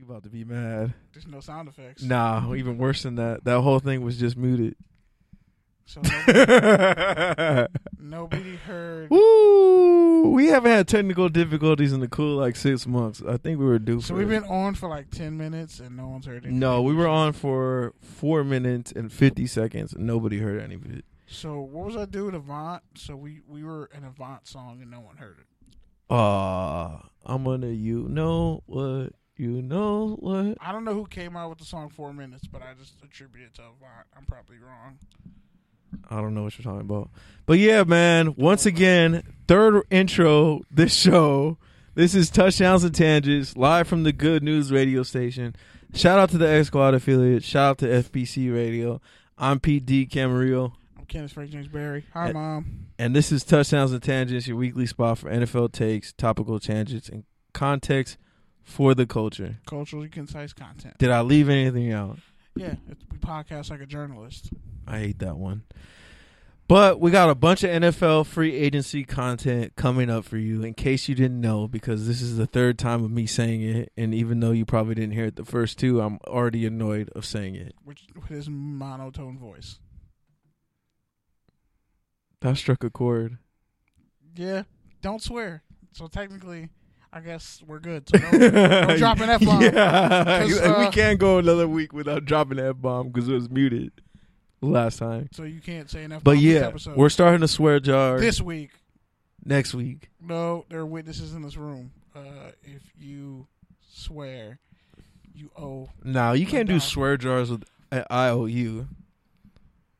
You about to be mad? There's no sound effects. Nah, even worse than that. That whole thing was just muted. So nobody, nobody heard. Woo! We haven't had technical difficulties in the cool like six months. I think we were due. So we've it. been on for like ten minutes and no one's heard anything. No, we were on for four minutes and fifty seconds, and nobody heard any of it. So what was I doing Avant? So we we were an Avant song and no one heard it. Ah, I'm gonna you know what you know what. I don't know who came out with the song Four Minutes, but I just attribute it to Avant. I'm probably wrong. I don't know what you're talking about. But yeah, man, once again, third intro this show. This is Touchdowns and Tangents, live from the Good News radio station. Shout out to the X Squad affiliate. Shout out to FBC Radio. I'm Pete D. Camarillo, I'm Kenneth Frank James Barry. Hi, Uh, mom. and this is Touchdowns and Tangents, your weekly spot for NFL takes, topical tangents, and context for the culture. Culturally concise content. Did I leave anything out? Yeah, it's, we podcast like a journalist. I hate that one. But we got a bunch of NFL free agency content coming up for you in case you didn't know, because this is the third time of me saying it. And even though you probably didn't hear it the first two, I'm already annoyed of saying it. which with his monotone voice. That struck a chord. Yeah, don't swear. So technically, I guess we're good. So don't, don't drop an F bomb. Yeah. 'Cause, we uh, can't go another week without dropping an F bomb because it was muted last time. So you can't say an F But bomb this yeah, episode. we're starting to swear jar this week. next week. No, there are witnesses in this room. Uh, if you swear, you owe. No, you can't do swear jars with uh, IOU.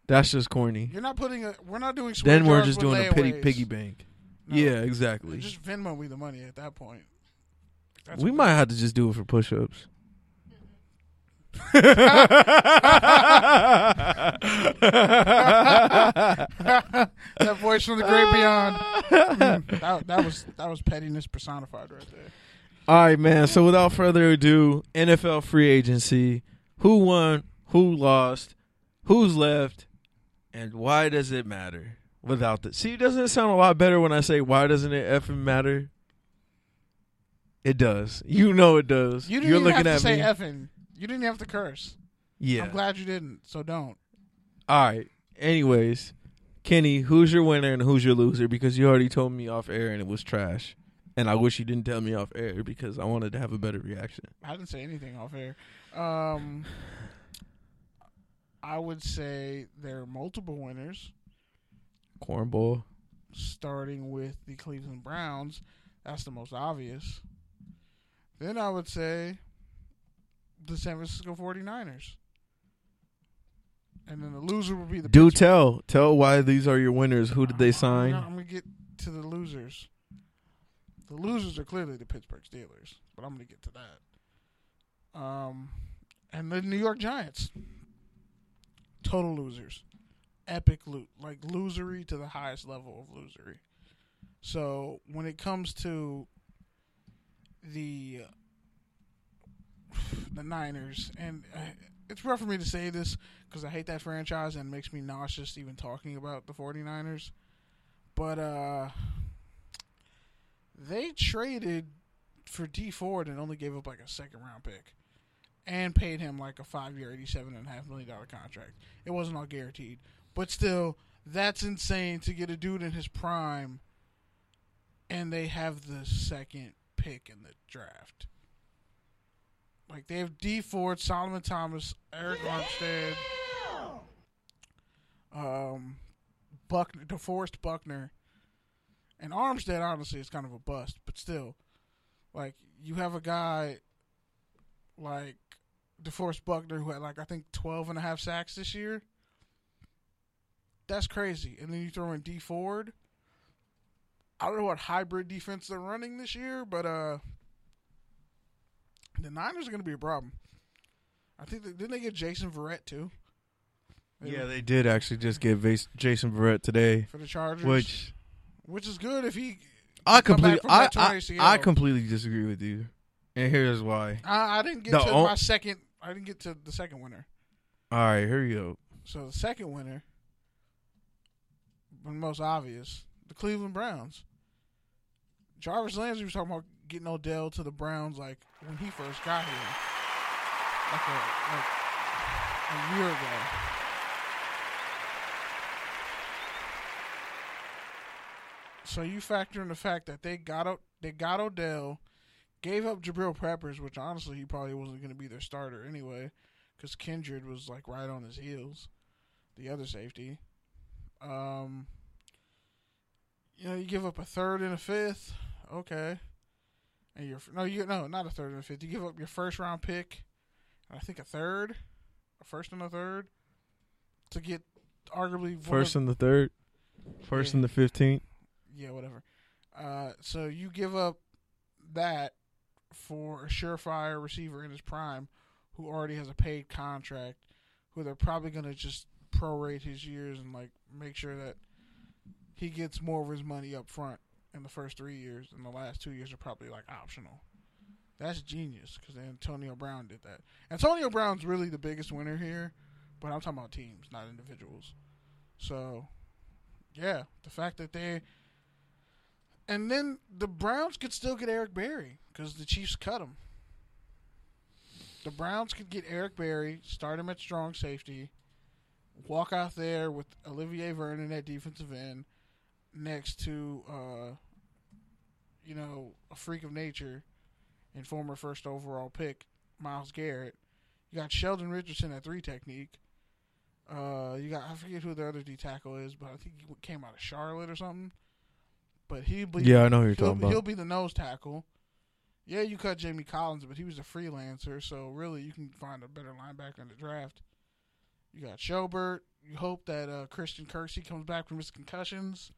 That's just corny. You're not putting a. We're not doing. Swear jars. Then we're just doing a layaways. piggy bank. No. Yeah, exactly. Just Venmo me the money at that point. That's we might have to just do it for push-ups. that voice from the great beyond. Mm, that, that was that was pettiness personified right there. All right, man. So without further ado, NFL free agency. Who won? Who lost? Who's left? And why does it matter? Without the see, doesn't it sound a lot better when I say why doesn't it effing matter? It does. You know it does. You didn't You're looking have to at say me. effing. You didn't have to curse. yeah. I'm glad you didn't. So don't. All right. Anyways, Kenny, who's your winner and who's your loser? Because you already told me off air and it was trash. And I wish you didn't tell me off air because I wanted to have a better reaction. I didn't say anything off air. Um, I would say there are multiple winners, Cornball. starting with the Cleveland Browns. That's the most obvious. Then I would say the San Francisco 49ers. And then the loser would be the Do Pittsburgh- tell. Tell why these are your winners. Who did they sign? I'm gonna get to the losers. The losers are clearly the Pittsburgh Steelers, but I'm gonna get to that. Um, and the New York Giants, total losers, epic loot, like losery to the highest level of losery. So when it comes to the the Niners, and uh, it's rough for me to say this because I hate that franchise and it makes me nauseous even talking about the 49ers. But uh they traded for D Ford and only gave up like a second round pick. And paid him like a five year eighty seven and a half million dollar contract. It wasn't all guaranteed. But still, that's insane to get a dude in his prime and they have the second pick in the draft. Like they have D Ford, Solomon Thomas, Arik Armstead, um, Buckner, DeForest Buckner, and Armstead. Honestly, is kind of a bust, but still, like you have a guy like DeForest Buckner who had like I think 12 and a half sacks this year. That's crazy. And then you throw in D Ford. I don't know what hybrid defense they're running this year, but uh the Niners are going to be a problem. I think they, didn't they get Jason Verrett too? They Yeah, were- they did actually just get Vas- Jason Verrett today, for the Chargers, which which is good if he. I completely I, I, I completely disagree with you, and here's why. I, I didn't get The to my second. I didn't get to the second winner. All right, here you go. So the second winner, most obvious, the Cleveland Browns. Jarvis Landry was talking about getting Odell to the Browns like when he first got here, like a like a year ago. So you factor in the fact that they got they got Odell, gave up Jabril Peppers, which honestly he probably wasn't going to be their starter anyway, because Kindred was like right on his heels, the other safety. Um, you know, you give up a third and a fifth, okay, and you're no, you no, not a third and a fifth. You give up your first round pick, and I think a third, a first and a third, to get arguably first of, and the third, first Yeah. and the fifteenth. yeah, whatever. Uh, so you give up that for a surefire receiver in his prime, who already has a paid contract, who they're probably gonna just prorate his years and like make sure that he gets more of his money up front in the first three years, and the last two years are probably like optional. That's genius because Antonio Brown did that. Antonio Brown's really the biggest winner here, but I'm talking about teams, not individuals. So, yeah, the fact that they and then the Browns could still get Eric Berry because the Chiefs cut him. The Browns could get Eric Berry, start him at strong safety, walk out there with Olivier Vernon at defensive end, next to, uh, you know, a freak of nature and former first overall pick, Myles Garrett. You got Sheldon Richardson at three technique. Uh, you got I forget who the other D tackle is, but I think he came out of Charlotte or something. But he be, Yeah, I know who you're talking about. he'll be the nose tackle. Yeah, you cut Jamie Collins, but he was a freelancer, so really you can find a better linebacker in the draft. You got Schobert. You hope that uh, Christian Kirksey comes back from his concussions.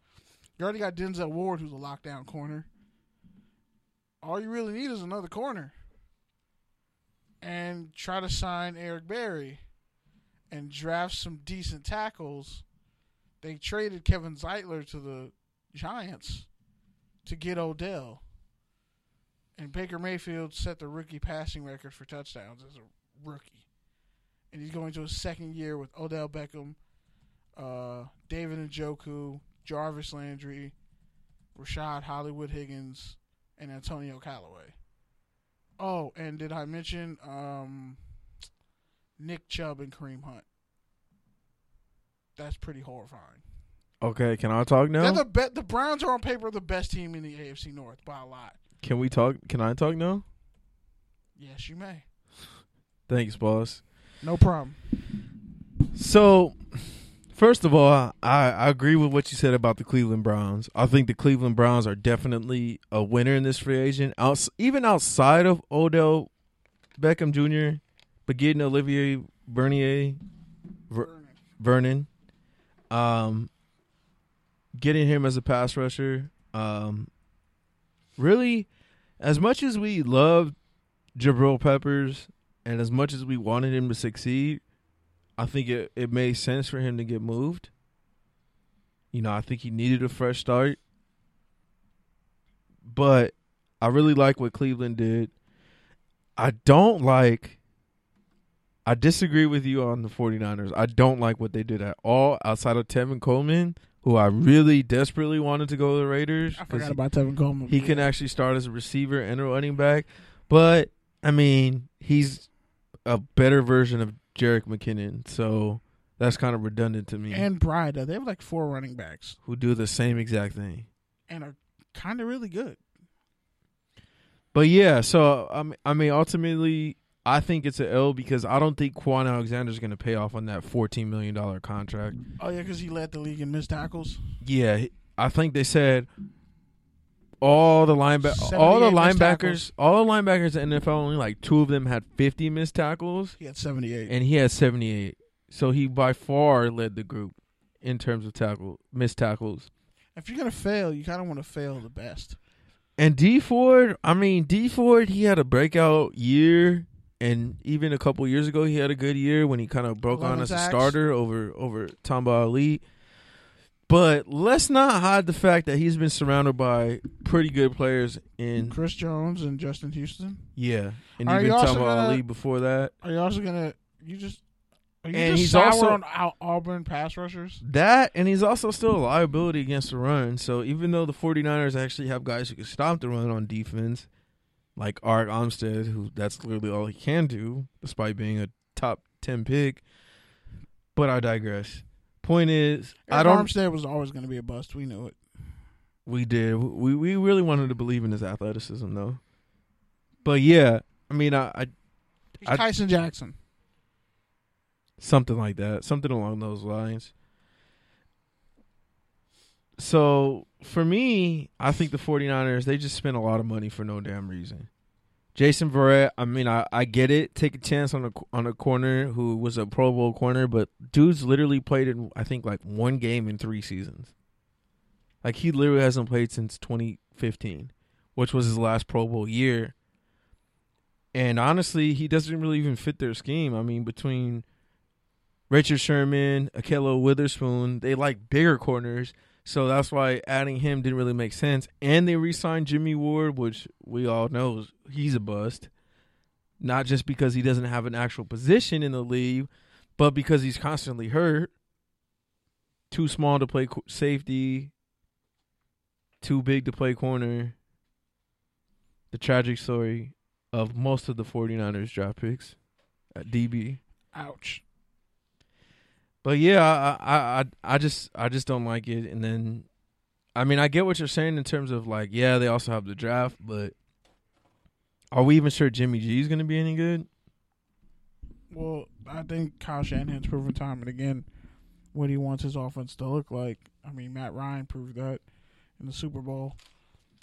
You already got Denzel Ward, who's a lockdown corner. All you really need is another corner. And try to sign Eric Berry and draft some decent tackles. They traded Kevin Zeitler to the Giants to get Odell. And Baker Mayfield set the rookie passing record for touchdowns as a rookie. And he's going to his second year with Odell Beckham, uh, David Njoku, Jarvis Landry, Rashard Hollywood Higgins, and Antonio Callaway. Oh, and did I mention um, Nick Chubb and Kareem Hunt? That's pretty horrifying. Okay, can I talk now? They're the be- the Browns are on paper the best team in the AFC North by a lot. Can we talk? Can I talk now? Yes, you may. Thanks, boss. No problem. So, first of all, I, I agree with what you said about the Cleveland Browns. I think the Cleveland Browns are definitely a winner in this free agent. Even outside of Odell Beckham Jr., but getting Olivier Bernier, Ver- Vernon, um, getting him as a pass rusher, um, really, as much as we love Jabril Peppers and as much as we wanted him to succeed, I think it, it made sense for him to get moved. You know, I think he needed a fresh start. But I really like what Cleveland did. I don't like I disagree with you on the 49ers. I don't like what they did at all outside of Tevin Coleman, who I really desperately wanted to go to the Raiders. I forgot about Tevin Coleman. he can actually start as a receiver and a running back. But I mean, he's a better version of Jerick McKinnon, so that's kind of redundant to me. and Breida. They have like four running backs who do the same exact thing. and are kind of really good. But yeah, so I mean, I mean, ultimately, I think it's an L because I don't think Kwon Alexander's going to pay off on that fourteen million dollar contract. Oh yeah, because he led the league in missed tackles. Yeah, I think they said all the linebackers, all the linebackers, all the linebackers in the NFL, only like two of them had fifty missed tackles. He had seventy eight. and he had 78. So he by far led the group in terms of tackle missed tackles. If you're gonna fail, you kind of want to fail the best. And D Ford, I mean D Ford, he had a breakout year, and even a couple years ago, he had a good year when he kind of broke on 11 as a starter over over Tamba Hali. But let's not hide the fact that he's been surrounded by pretty good players in Chris Jones and Justin Houston. yeah, and Are even you also Tamba gonna- Ali before that. Are you also gonna you just are you And just he's sour also- on Au- Auburn pass rushers? That and he's also still a liability against the run. So even though the 49ers actually have guys who can stop the run on defense, like Art Armstead, who that's literally all he can do, despite being a top ten pick. But I digress. Point is, Eric I don't. Armstead was always going to be a bust. We knew it. We did. We we really wanted to believe in his athleticism, though. But yeah, I mean, I, I He's I- Tyson Jackson. something like that, something along those lines. So for me, I think the 49ers, they just spent a lot of money for no damn reason. Jason Verrett, I mean, I, I get it. Take a chance on a on a corner who was a Pro Bowl corner, but dude's literally played in I think like one game in three seasons. Like he literally hasn't played since 2015, which was his last Pro Bowl year. And honestly, he doesn't really even fit their scheme. I mean, between Richard Sherman, Ahkello Witherspoon, they like bigger corners. So that's why adding him didn't really make sense. And they re-signed Jimmy Ward, which we all know he's a bust. Not just because he doesn't have an actual position in the league, but because he's constantly hurt. Too small to play safety. Too big to play corner. The tragic story of most of the 49ers draft picks at DB. Ouch. But yeah, I, I I just I just don't like it. And then, I mean, I get what you're saying in terms of like, yeah, they also have the draft, but are we even sure Jimmy G is going to be any good? Well, I think Kyle Shanahan's proven time and again what he wants his offense to look like. I mean, Matt Ryan proved that in the Super Bowl.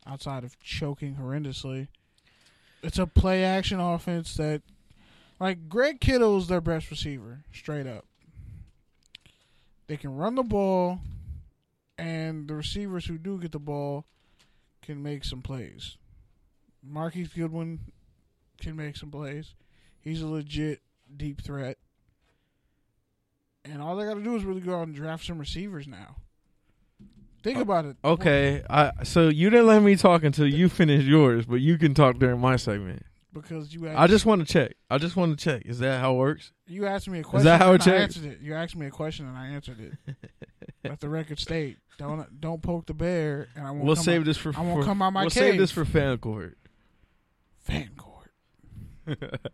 Outside of choking horrendously, it's a play action offense that, like Greg Kittle's their best receiver, straight up. They can run the ball, and the receivers who do get the ball can make some plays. Marquise Goodwin can make some plays. He's a legit deep threat. And all they got to do is really go out and draft some receivers now. Think Oh, about it. Okay, I so you didn't let me talk until you finished yours, but you can talk during my segment. Because you asked, I just want to check. I just want to check. Is that how it works? you asked me a question. Is that how it I checks? answered it. You asked me a question and I answered it. Let the record state. Don't don't poke the bear. And I won't. We'll come save out, this for. I won't for- come out my We'll cave. save this for fan court. fan court.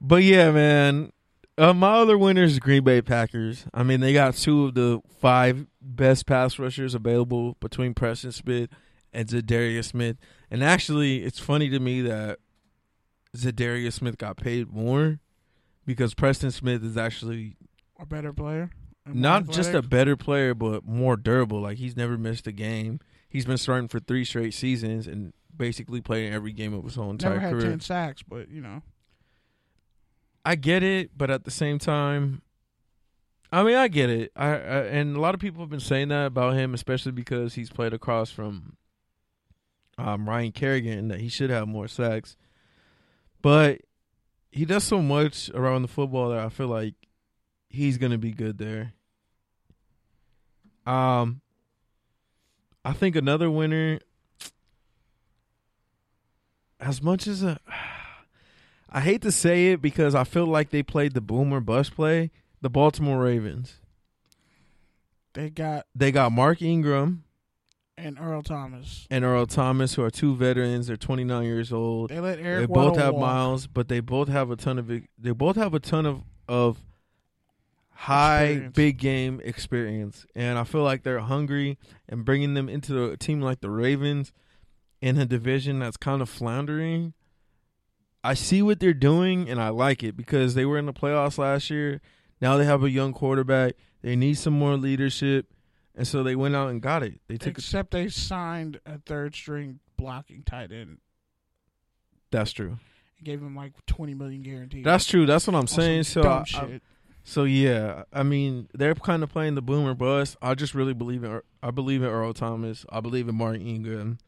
But yeah, man. Uh, my other winners is Green Bay Packers. I mean, they got two of the five best pass rushers available between Preston Smith and Za'Darius Smith. And actually, it's funny to me that Za'Darius Smith got paid more because Preston Smith is actually A better player. not just a better player, but more durable. Like he's never missed a game. He's been starting for three straight seasons and basically playing every game of his whole entire never had career. ten sacks, but you know. I get it, but at the same time, I mean, I get it. I, I and a lot of people have been saying that about him, especially because he's played across from um, Ryan Kerrigan, that he should have more sacks. But he does so much around the football that I feel like he's gonna be good there. Um, I think another winner. As much as a, I hate to say it because I feel like they played the boomer bust play. The Baltimore Ravens. They got They got Mark Ingram and Earl Thomas. and Earl Thomas, who are two veterans. They're 29 years old. They let They both have walk. miles, but they both have a ton of. They both have a ton of of high Experience. big game experience, and I feel like they're hungry. And bringing them into a team like the Ravens in a division that's kind of floundering, I see what they're doing, and I like it because they were in the playoffs last year. Now they have a young quarterback. They need some more leadership, and so they went out and got it. They took. A, Except they signed a third string blocking tight end. that's true. Gave him like twenty million guaranteed. That's true. That's what I'm saying. So I, I. So yeah, I mean they're kind of playing the boomer bust. I just really believe in I believe in Earl Thomas. I believe in Mark Ingram.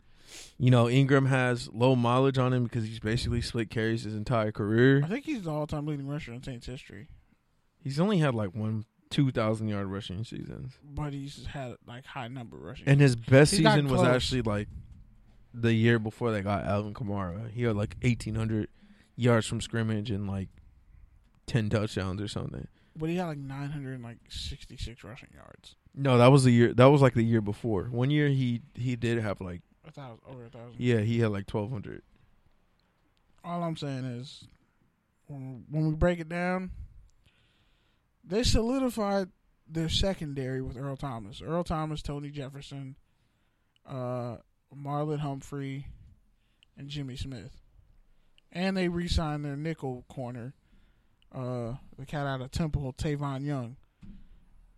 You know, Ingram has low mileage on him because he's basically split carries his entire career. I think he's the all-time leading rusher in Saints history, He's only had like one two thousand yard rushing seasons, but he's had like high number rushing. and his best He's season was actually like the year before they got Alvin Kamara. He had like eighteen hundred yards from scrimmage and like ten touchdowns or something. but he had like nine hundred like sixty-six rushing yards. No, that was the year. That was like the year before. One year he he did have like A thousand over a thousand. Yeah, he had like twelve hundred. all I'm saying is, when, when we break it down, they solidified their secondary with Earl Thomas. Earl Thomas, Tony Jefferson, uh, Marlon Humphrey, and Jimmy Smith. And they re signed their nickel corner, uh, the cat out of Temple, Tavon Young.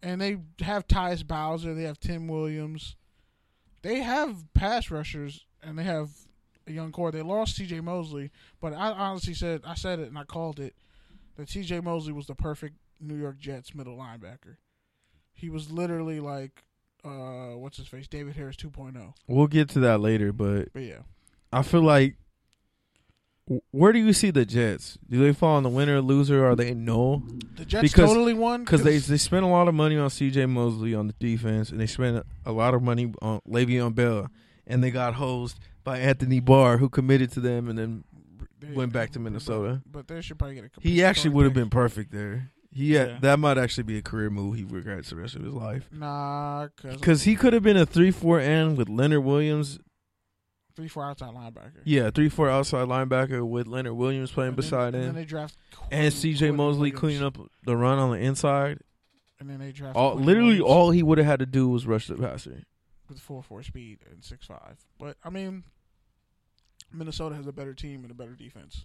And they have Tyus Bowser, they have Tim Williams. They have pass rushers, and they have a young core. They lost C.J. Mosley, but I honestly said I said it and I called it that C.J. Mosley was the perfect New York Jets middle linebacker. He was literally like, uh, what's his face, David Harris 2.0. We'll get to that later, but But yeah, I feel like where do you see the Jets? Do they fall on the winner loser? Or are they no? the Jets Because- totally won Because they they spent a lot of money on C.J. Mosley on the defense, and they spent a lot of money on Le'Veon Bell, and they got hosed by Anthony Barr, who committed to them, and then they- went back to Minnesota. But, but they should probably get a. he actually would have been perfect there. He had, Yeah. that might actually be a career move. He regrets the rest of his life Nah, because he could have been a three four end with Leonard Williams. three four outside linebacker. Yeah, three four outside linebacker with Leonard Williams playing And then- beside and him. then they draft and C.J. Mosley cleaning up the run on the inside. And then they draft All literally Williams all he would have had to do was rush the passer. with four four speed and six five. But I mean, Minnesota has a better team and a better defense.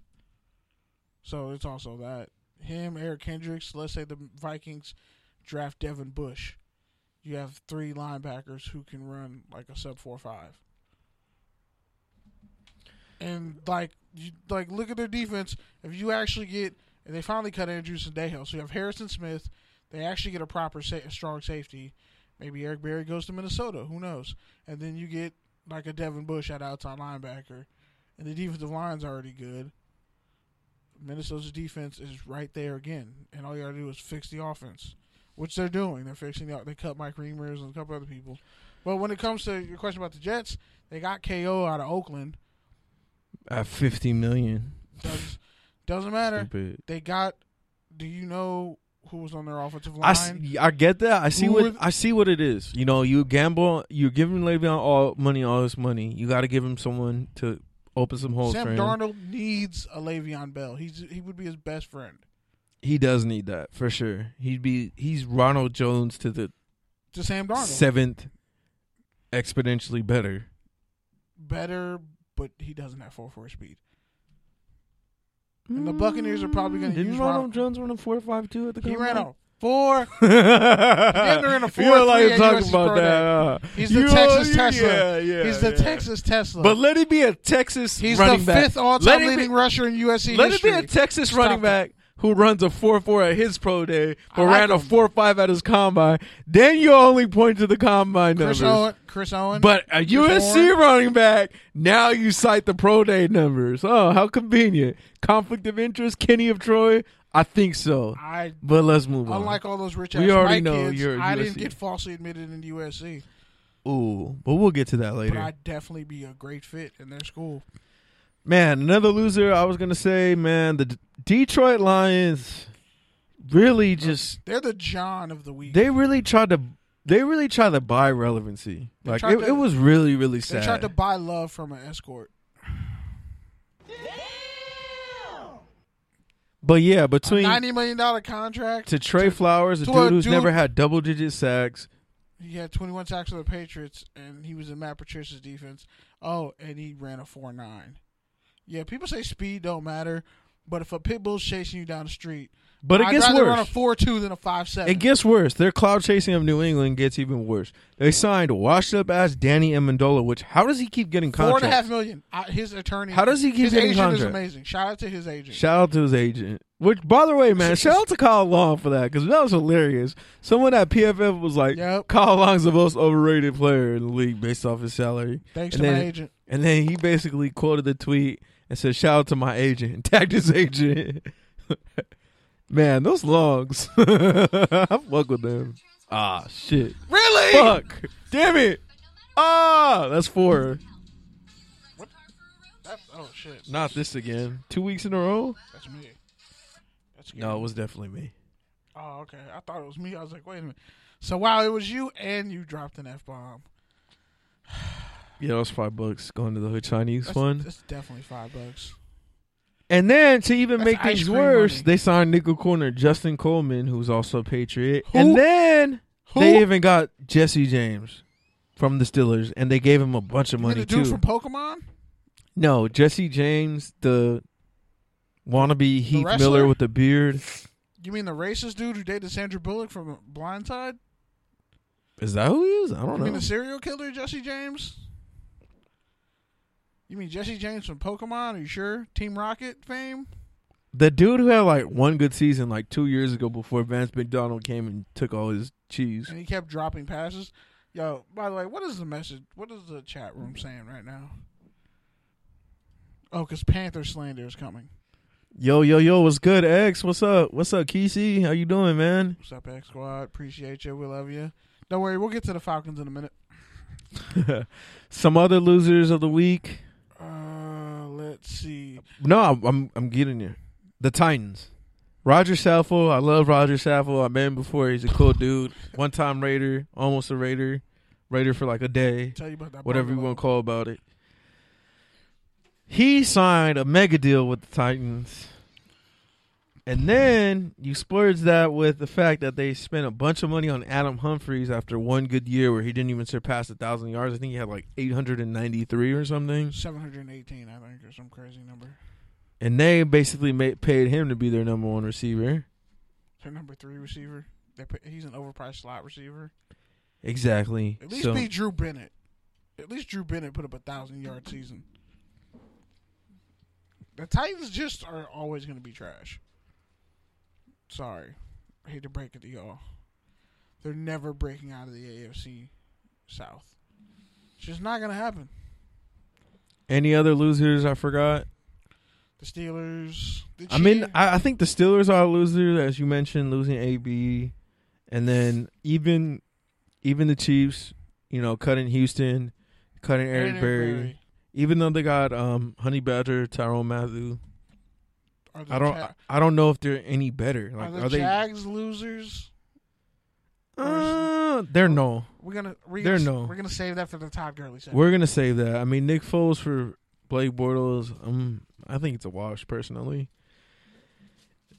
So it's also that him, Eric Kendricks. Let's say the Vikings draft Devin Bush. You have three linebackers who can run like a sub four five. And like you like look at their defense. If you actually get and they finally cut Andrew Sendejo, so you have Harrison Smith. They actually get a proper sa- strong safety. Maybe Eric Berry goes to Minnesota. Who knows? And then you get like a Devin Bush at outside linebacker, and the defensive line's already good. Minnesota's defense is right there again, and all you gotta do is fix the offense, which they're doing. They're fixing the. They cut Mike Remmers and a couple other people, but when it comes to your question about the Jets, they got KO out of Oakland. At fifty million. Does, doesn't matter. Stupid. They got. Do you know who was on their offensive I, line? see, I get that. I see Who what I see what it is. You know, you gamble. You're giving Le'Veon all money, all this money. You got to give him someone to open some holes Sam. Darnold needs a Le'Veon Bell. He's he would be his best friend. He does need that for sure. He'd be. He's Ronald Jones to the To Sam Darnold, seventh, exponentially better. better, but he doesn't have four four speed. And the Buccaneers are probably gonna mm, Didn't use Ronald Ron- Jones run a four five two at the He ran a four. Damn, ran a four. You don't 4-3 like talking USC about that. uh, He's the Texas Tesla. Yeah, yeah, He's the yeah. Texas Tesla. But let it be a Texas he's the back. fifth all-time it be- leading rusher in USC Let history. it be a Texas Stop running back who runs a four four at his pro day, but like ran a four five at his combine. Then you only point to the combine Chris numbers. Owen. Chris Owen. But a USC Warren. running back, now you cite the pro day numbers. Oh, how convenient. Conflict of interest, Kenny of Troy? I think so. I But let's move on. unlike all those rich We ass already white know kids, you're a I USC. didn't get falsely admitted into USC. Ooh, but we'll get to that later. But I'd definitely be a great fit in their school. Man, another loser. I was gonna say, man, the D- Detroit Lions really uh, just They're the John of the week. they really tried to they really tried to buy relevancy. They Like it, to- it was really really sad. they tried to buy love from an escort. But yeah, between ninety million dollar contract. to Trey Flowers, a to dude a who's dude- never had double digit sacks. He had twenty one sacks for the Patriots, and he was in Matt Patricia's defense. Oh, and he ran a four nine. Yeah, people say speed don't matter, but if a pit bull's chasing you down the street, But it I'd gets rather run a four two than a five seven. It gets worse. Their cloud chasing of New England gets even worse. They signed washed up ass Danny Amendola, which how does he keep getting Four and contracts? half million. His attorney. How does he keep his getting agent is amazing. Shout out to his agent. Shout out to his agent. Which, by the way, man, shout out to Kyle Long for that because that was hilarious. Someone at PFF was like, Yep. "Kyle Long's the most overrated player in the league based off his salary." Thanks and to then, my agent. And then he basically quoted the tweet and said, "Shout out to my agent," and tagged his agent. man, those longs, I fuck with them. Ah, shit. Really? Fuck. Damn it. Ah, that's four. That's, oh shit. Not this again. Two weeks in a row. That's me. That's No, it was definitely me. Oh, okay. I thought it was me. I was like, wait a minute. So wow, it was you, and you dropped an f bomb. Yeah, that was five bucks going to the Hood Chinese That's, fund. that's definitely five bucks. And then to even That's make things worse, money. they signed nickel corner Justin Coleman, who's also a Patriot. Who? And then Who? they even got Jesse James from the Steelers, and they gave him a bunch of You mean money the dude too. from Pokemon? no, Jesse James, the wannabe Heath? Miller with the beard. You mean the racist dude who dated Sandra Bullock from Blindside? Is that who he is? I don't mean know. the serial killer Jesse James? You mean Jesse James from Pokemon? Are you sure? Team Rocket fame? The dude who had like one good season like two years ago before Vance McDonald came and took all his cheese. And he kept dropping passes. Yo, by the way, what is the message? What is the chat room saying right now? Oh, because Panther slander is coming. Yo, yo, yo, what's good, X? What's up? What's up, Kesey? How you doing, man? What's up, X Squad? Appreciate you. We love you. Don't worry, we'll get to the Falcons in a minute. Some other losers of the week. Let's see. No, I'm I'm, I'm getting you. The Titans. Rodger Saffold. I love Rodger Saffold. I met him before. He's a cool dude. One time Raider, almost a Raider. Raider for like a day. Tell you about that. Whatever you want to call about it. He signed a mega deal with the Titans. And then you splurge that with the fact that they spent a bunch of money on Adam Humphries after one good year where he didn't even surpass a thousand yards. I think he had like eight hundred and ninety three or something. 718, I think, or some crazy number. And they basically made, paid him to be their number one receiver. Their number three receiver. They put, he's an overpriced slot receiver. Exactly. At least So- be Drew Bennett. At least Drew Bennett put up a thousand yard season. The Titans just are always going to be trash. Sorry, I hate to break it to y'all. They're never breaking out of the AFC South. It's just not going to happen. any other losers I forgot? The Steelers. The I mean, I, I think the Steelers are a loser, as you mentioned, losing AB, and then even even the Chiefs, you know, cutting Houston, cutting Eric Berry. Even though they got um, Honey Badger, Tyrann Mathieu, I don't, Ja- I don't know if they're any better. Like, are the are they? Losers? Uh, they're no. We're gonna we're They're gonna, no. We're gonna save that for the Todd Gurley segment. We're gonna save that. I mean, Nick Foles for Blake Bortles. Um, I think it's a wash personally.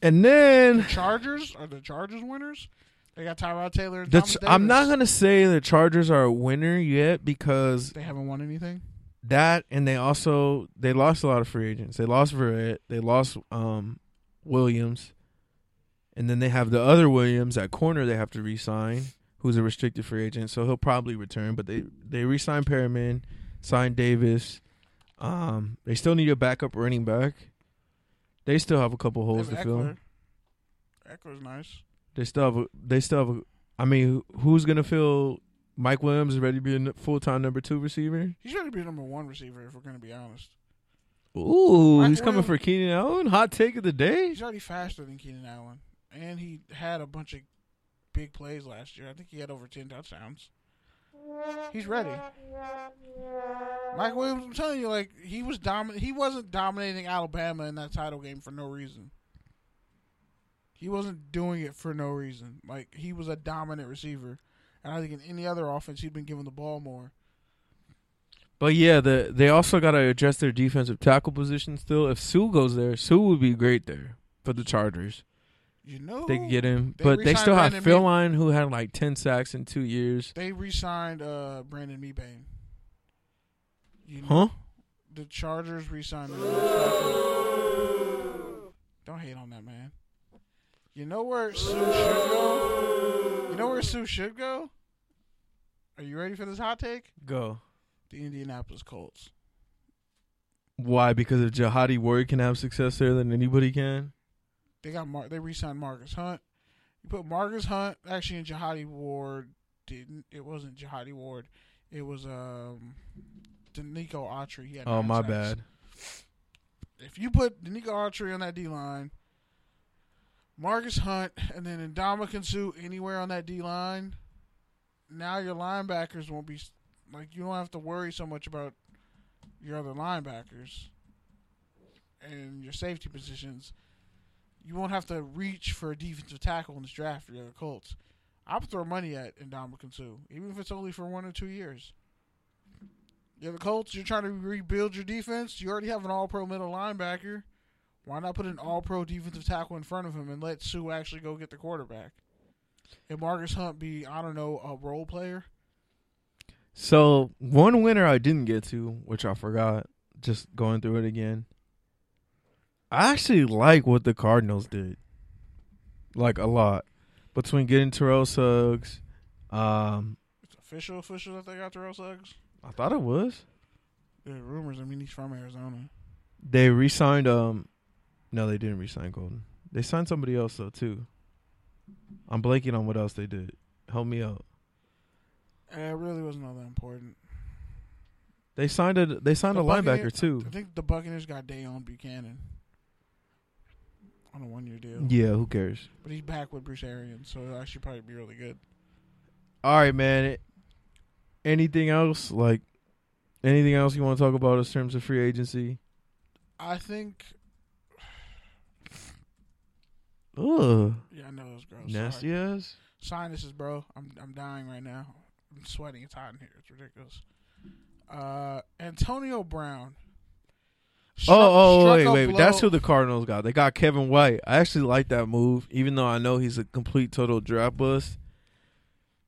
And then Chargers are the Chargers winners. They got Tyrod Taylor. And the Thomas Ch- I'm not gonna say the Chargers are a winner yet because They haven't won anything. That and they also they lost a lot of free agents. They lost Verrett. They lost um Williams, and then they have the other Williams at corner. They have to re-sign, who's a restricted free agent, so he'll probably return. But they they re-signed Perriman, signed Davis. Um, they still need a backup running back. They still have a couple holes to fill. Ekeler. Ekeler's nice. They still have. A, they still have. A, I mean, who's gonna fill? Mike Williams is ready to be a full time number two receiver. He's ready to be a number one receiver. If we're gonna be honest, Ooh, Mike he's coming for Keenan Allen. Hot take of the day. he's already faster than Keenan Allen, and he had a bunch of big plays last year. I think he had over ten touchdowns. He's ready. Mike Williams, I'm telling you, like he was dominant. He wasn't dominating Alabama in that title game for no reason. He wasn't doing it for no reason. Like he was a dominant receiver, and I think in any other offense he'd been given the ball more. But yeah, the they also got to address their defensive tackle position still. If Suh goes there, Suh would be great there for the Chargers. You know, They could get him, They but they still have Brandon Phil. Line, who had like ten sacks in two years. They re-signed uh, Brandon Mebane. You know, Huh? The Chargers re-signed. him. Don't hate on that man. You know where Suh should go. You know where Suh should go. Are you ready for this hot take? Go. The Indianapolis Colts. Why? Because if Jihadi Ward can have success there, then anybody can. They got Mar- they re-signed Margus Hunt. You put Margus Hunt actually in Jihadi Ward. Didn't it wasn't Jihadi Ward. It was um, Denico Autry. He had Oh my sacks. bad. if you put Denico Autry on that D line, Margus Hunt, and then Ndamukong Suh anywhere on that D line, now your linebackers won't be like you don't have to worry so much about your other linebackers and your safety positions. You won't have to reach for a defensive tackle in this draft for the other Colts. I would throw money at Ndamukong Suh, even if it's only for one or two years. You're the Colts. You're trying to rebuild your defense. You already have an All-Pro middle linebacker. Why not put an all-pro defensive tackle in front of him and let Suh actually go get the quarterback? And Margus Hunt be, I don't know, a role player. So one winner I didn't get to, which I forgot, just going through it again. I actually like what the Cardinals did, like a lot, between getting Terrell Suggs. Um, It's official, official that they got Terrell Suggs. I thought it was. There rumors. I mean, he's from Arizona. They re-signed. Um, no, they didn't re-sign Golden. They signed somebody else though too. I'm blanking on what else they did. Help me out. Uh, It really wasn't all that important. They signed a. They signed The a linebacker too. I think the Buccaneers got Deone Bucannon on a one-year deal. Yeah, who cares? But he's back with Bruce Arians, so it'll actually probably be really good. All right, man. Anything else? Like anything else you want to talk about in terms of free agency? I think. Ugh, Yeah, I know was gross. nasty Sorry. ass. Sinuses, bro. I'm I'm dying right now. I'm sweating. It's hot in here. It's ridiculous. Uh, Antonio Brown. Struck- Oh, oh, wait, wait. That's who the Cardinals got. They got Kevin White. I actually like that move, even though I know he's a complete total draft bust.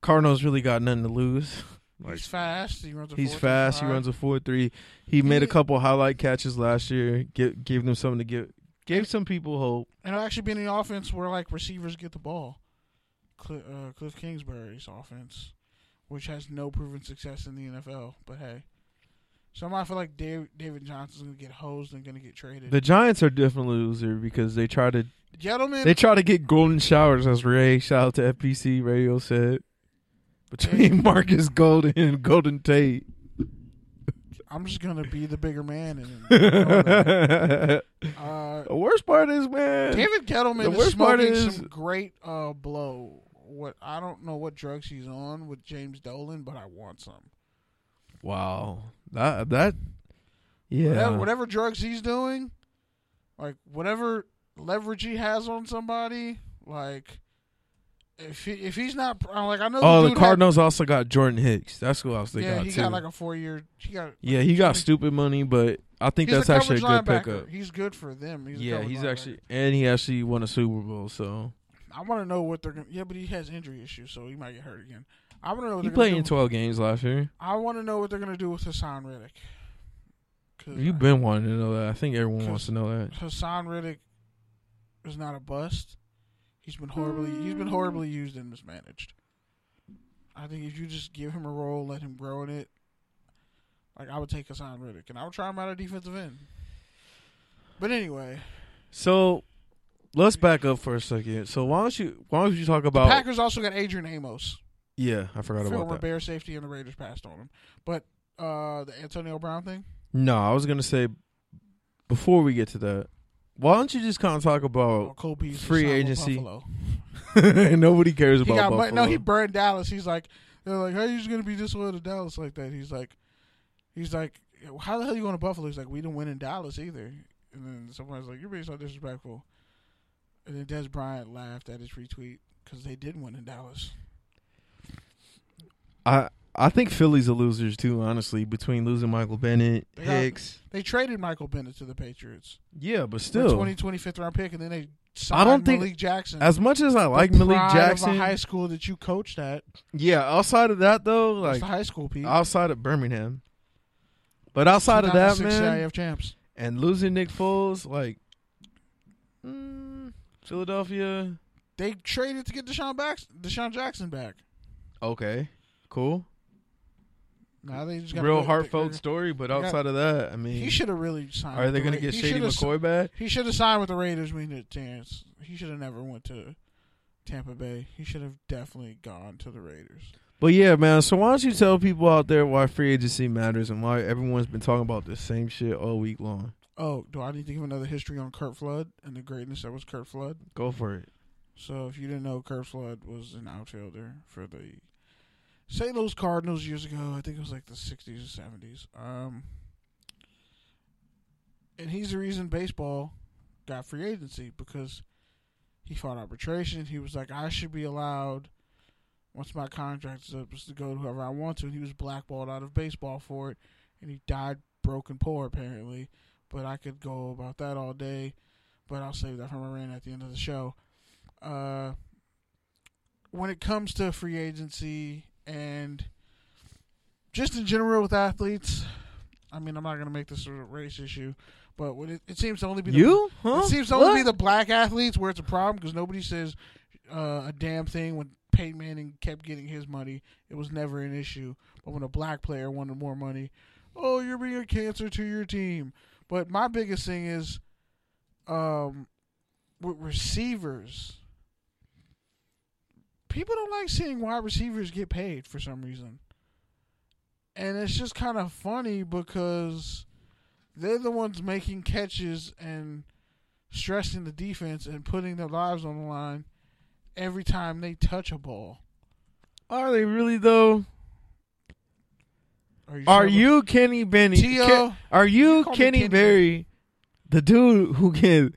Cardinals really got nothing to lose. Like, He's fast. He runs. A he's 4.35. fast. He runs a four three. He made a couple highlight catches last year. Give, gave them something to give. Gave some people hope. And it'll actually be in the offense where like receivers get the ball. Cliff, uh, Cliff Kingsbury's offense, which has no proven success in the NFL. But hey, somehow I feel like Dave, David Johnson's gonna get hosed and gonna get traded. The Giants are definitely loser because they try to Gentlemen, They try to get golden showers, as Ray shout out to FPC Radio said. Between Marcus Golden and Golden Tate. I'm just gonna be the bigger man. And the uh, worst part is, man. David Gettleman The is worst part smoking is- some great uh, blow. What I don't know what drugs he's on with James Dolan, but I want some. Wow, that that yeah. Whatever, whatever drugs he's doing, like whatever leverage he has on somebody, like if he, if he's not I'm like I know. oh, the, the dude had- Cardinals also got Jordan Hicks. That's who else they yeah, got he too. got like a four year. He got yeah, he got stupid money, but I think that's actually a good linebacker. pickup. He's good for them. He's yeah, he's linebacker. actually and he actually won a Super Bowl. So I want to know what they're gonna. Yeah, but he has injury issues, so he might get hurt again. I want to know what he they're played gonna in do. twelve games last year. I want to know what they're gonna do with Haason Reddick. You've I- been wanting to know that. I think everyone wants to know that. Haason Reddick is not a bust. He's been horribly he's been horribly used and mismanaged. I think if you just give him a role, let him grow in it, like I would take Haason Reddick and I would try him out at defensive end. But anyway, So let's back up for a second. So why don't you why don't you talk the about Packers also got Adrian Amos, Yeah, I forgot about former that. Bear safety, and the Raiders passed on him. But uh, the Antonio Brown thing, No, I was gonna say before we get to that, why don't you just kind of talk about Beasley free agency. Nobody cares He about got, Buffalo. no, he burned Dallas. He's like, they're like, how are you just gonna be disloyal to Dallas like that? He's like, he's like, how the hell are you going to Buffalo? He's like, we didn't win in Dallas either. And then someone's like, you're being so disrespectful. And then Dez Bryant laughed at his retweet because they did win in Dallas. I I think Philly's a losers too. Honestly, between losing Michael Bennett, They got- Hicks, They traded Michael Bennett to the Patriots. yeah, but Still, still, 20, 25th round pick, and then they signed I don't think- Malik Jackson. as much as I like Malik Jackson, of a high school that you coached at. yeah. Outside of that though, like high school, Pete. outside of Birmingham, but outside of that, 2006 man, CIF champs. and losing Nick Foles, like mm, Philadelphia. They traded to get DeSean, back, DeSean Jackson back. Okay, cool. Now they just got Real heartfelt story, but got- outside of that, I mean, He should have really signed. are they the going to get he Shady shoulda McCoy back? He should have signed with the Raiders We need had a chance. He should have never went to Tampa Bay. He should have definitely gone to the Raiders. But yeah, man. So why don't you tell people out there why free agency matters and why everyone's been talking about the same shit all week long? Oh, do I need to give another history on Curt Flood and the greatness that was Curt Flood? Go for it. So if you didn't know, Curt Flood was an outfielder for the St. Louis Cardinals years ago. I think it was like the '60s or '70s. Um, and he's the reason baseball got free agency because he fought arbitration. He was like, I should be allowed once my contract is up, to go to whoever I want to. And he was blackballed out of baseball for it, and he died broken poor apparently. But I could go about that all day. but I'll save that for my rant at the end of the show. Uh, when it comes to free agency and just in general with athletes, I mean, I'm not going to make this a race issue, but it, it seems to only be the, You? Huh? it seems to only What? be the black athletes where it's a problem because nobody says uh, a damn thing when Peyton Manning kept getting his money. It was never an issue. But when a black player wanted more money, oh, you're being a cancer to your team. But my biggest thing is um, with receivers. People don't like seeing wide receivers get paid for some reason. And it's just kind of funny because they're the ones making catches and stressing the defense and putting their lives on the line every time they touch a ball. Are they really though? Are you? Are you Kenny Benny? T.O. Ke- are you Kenny Kenny Berry, the dude who can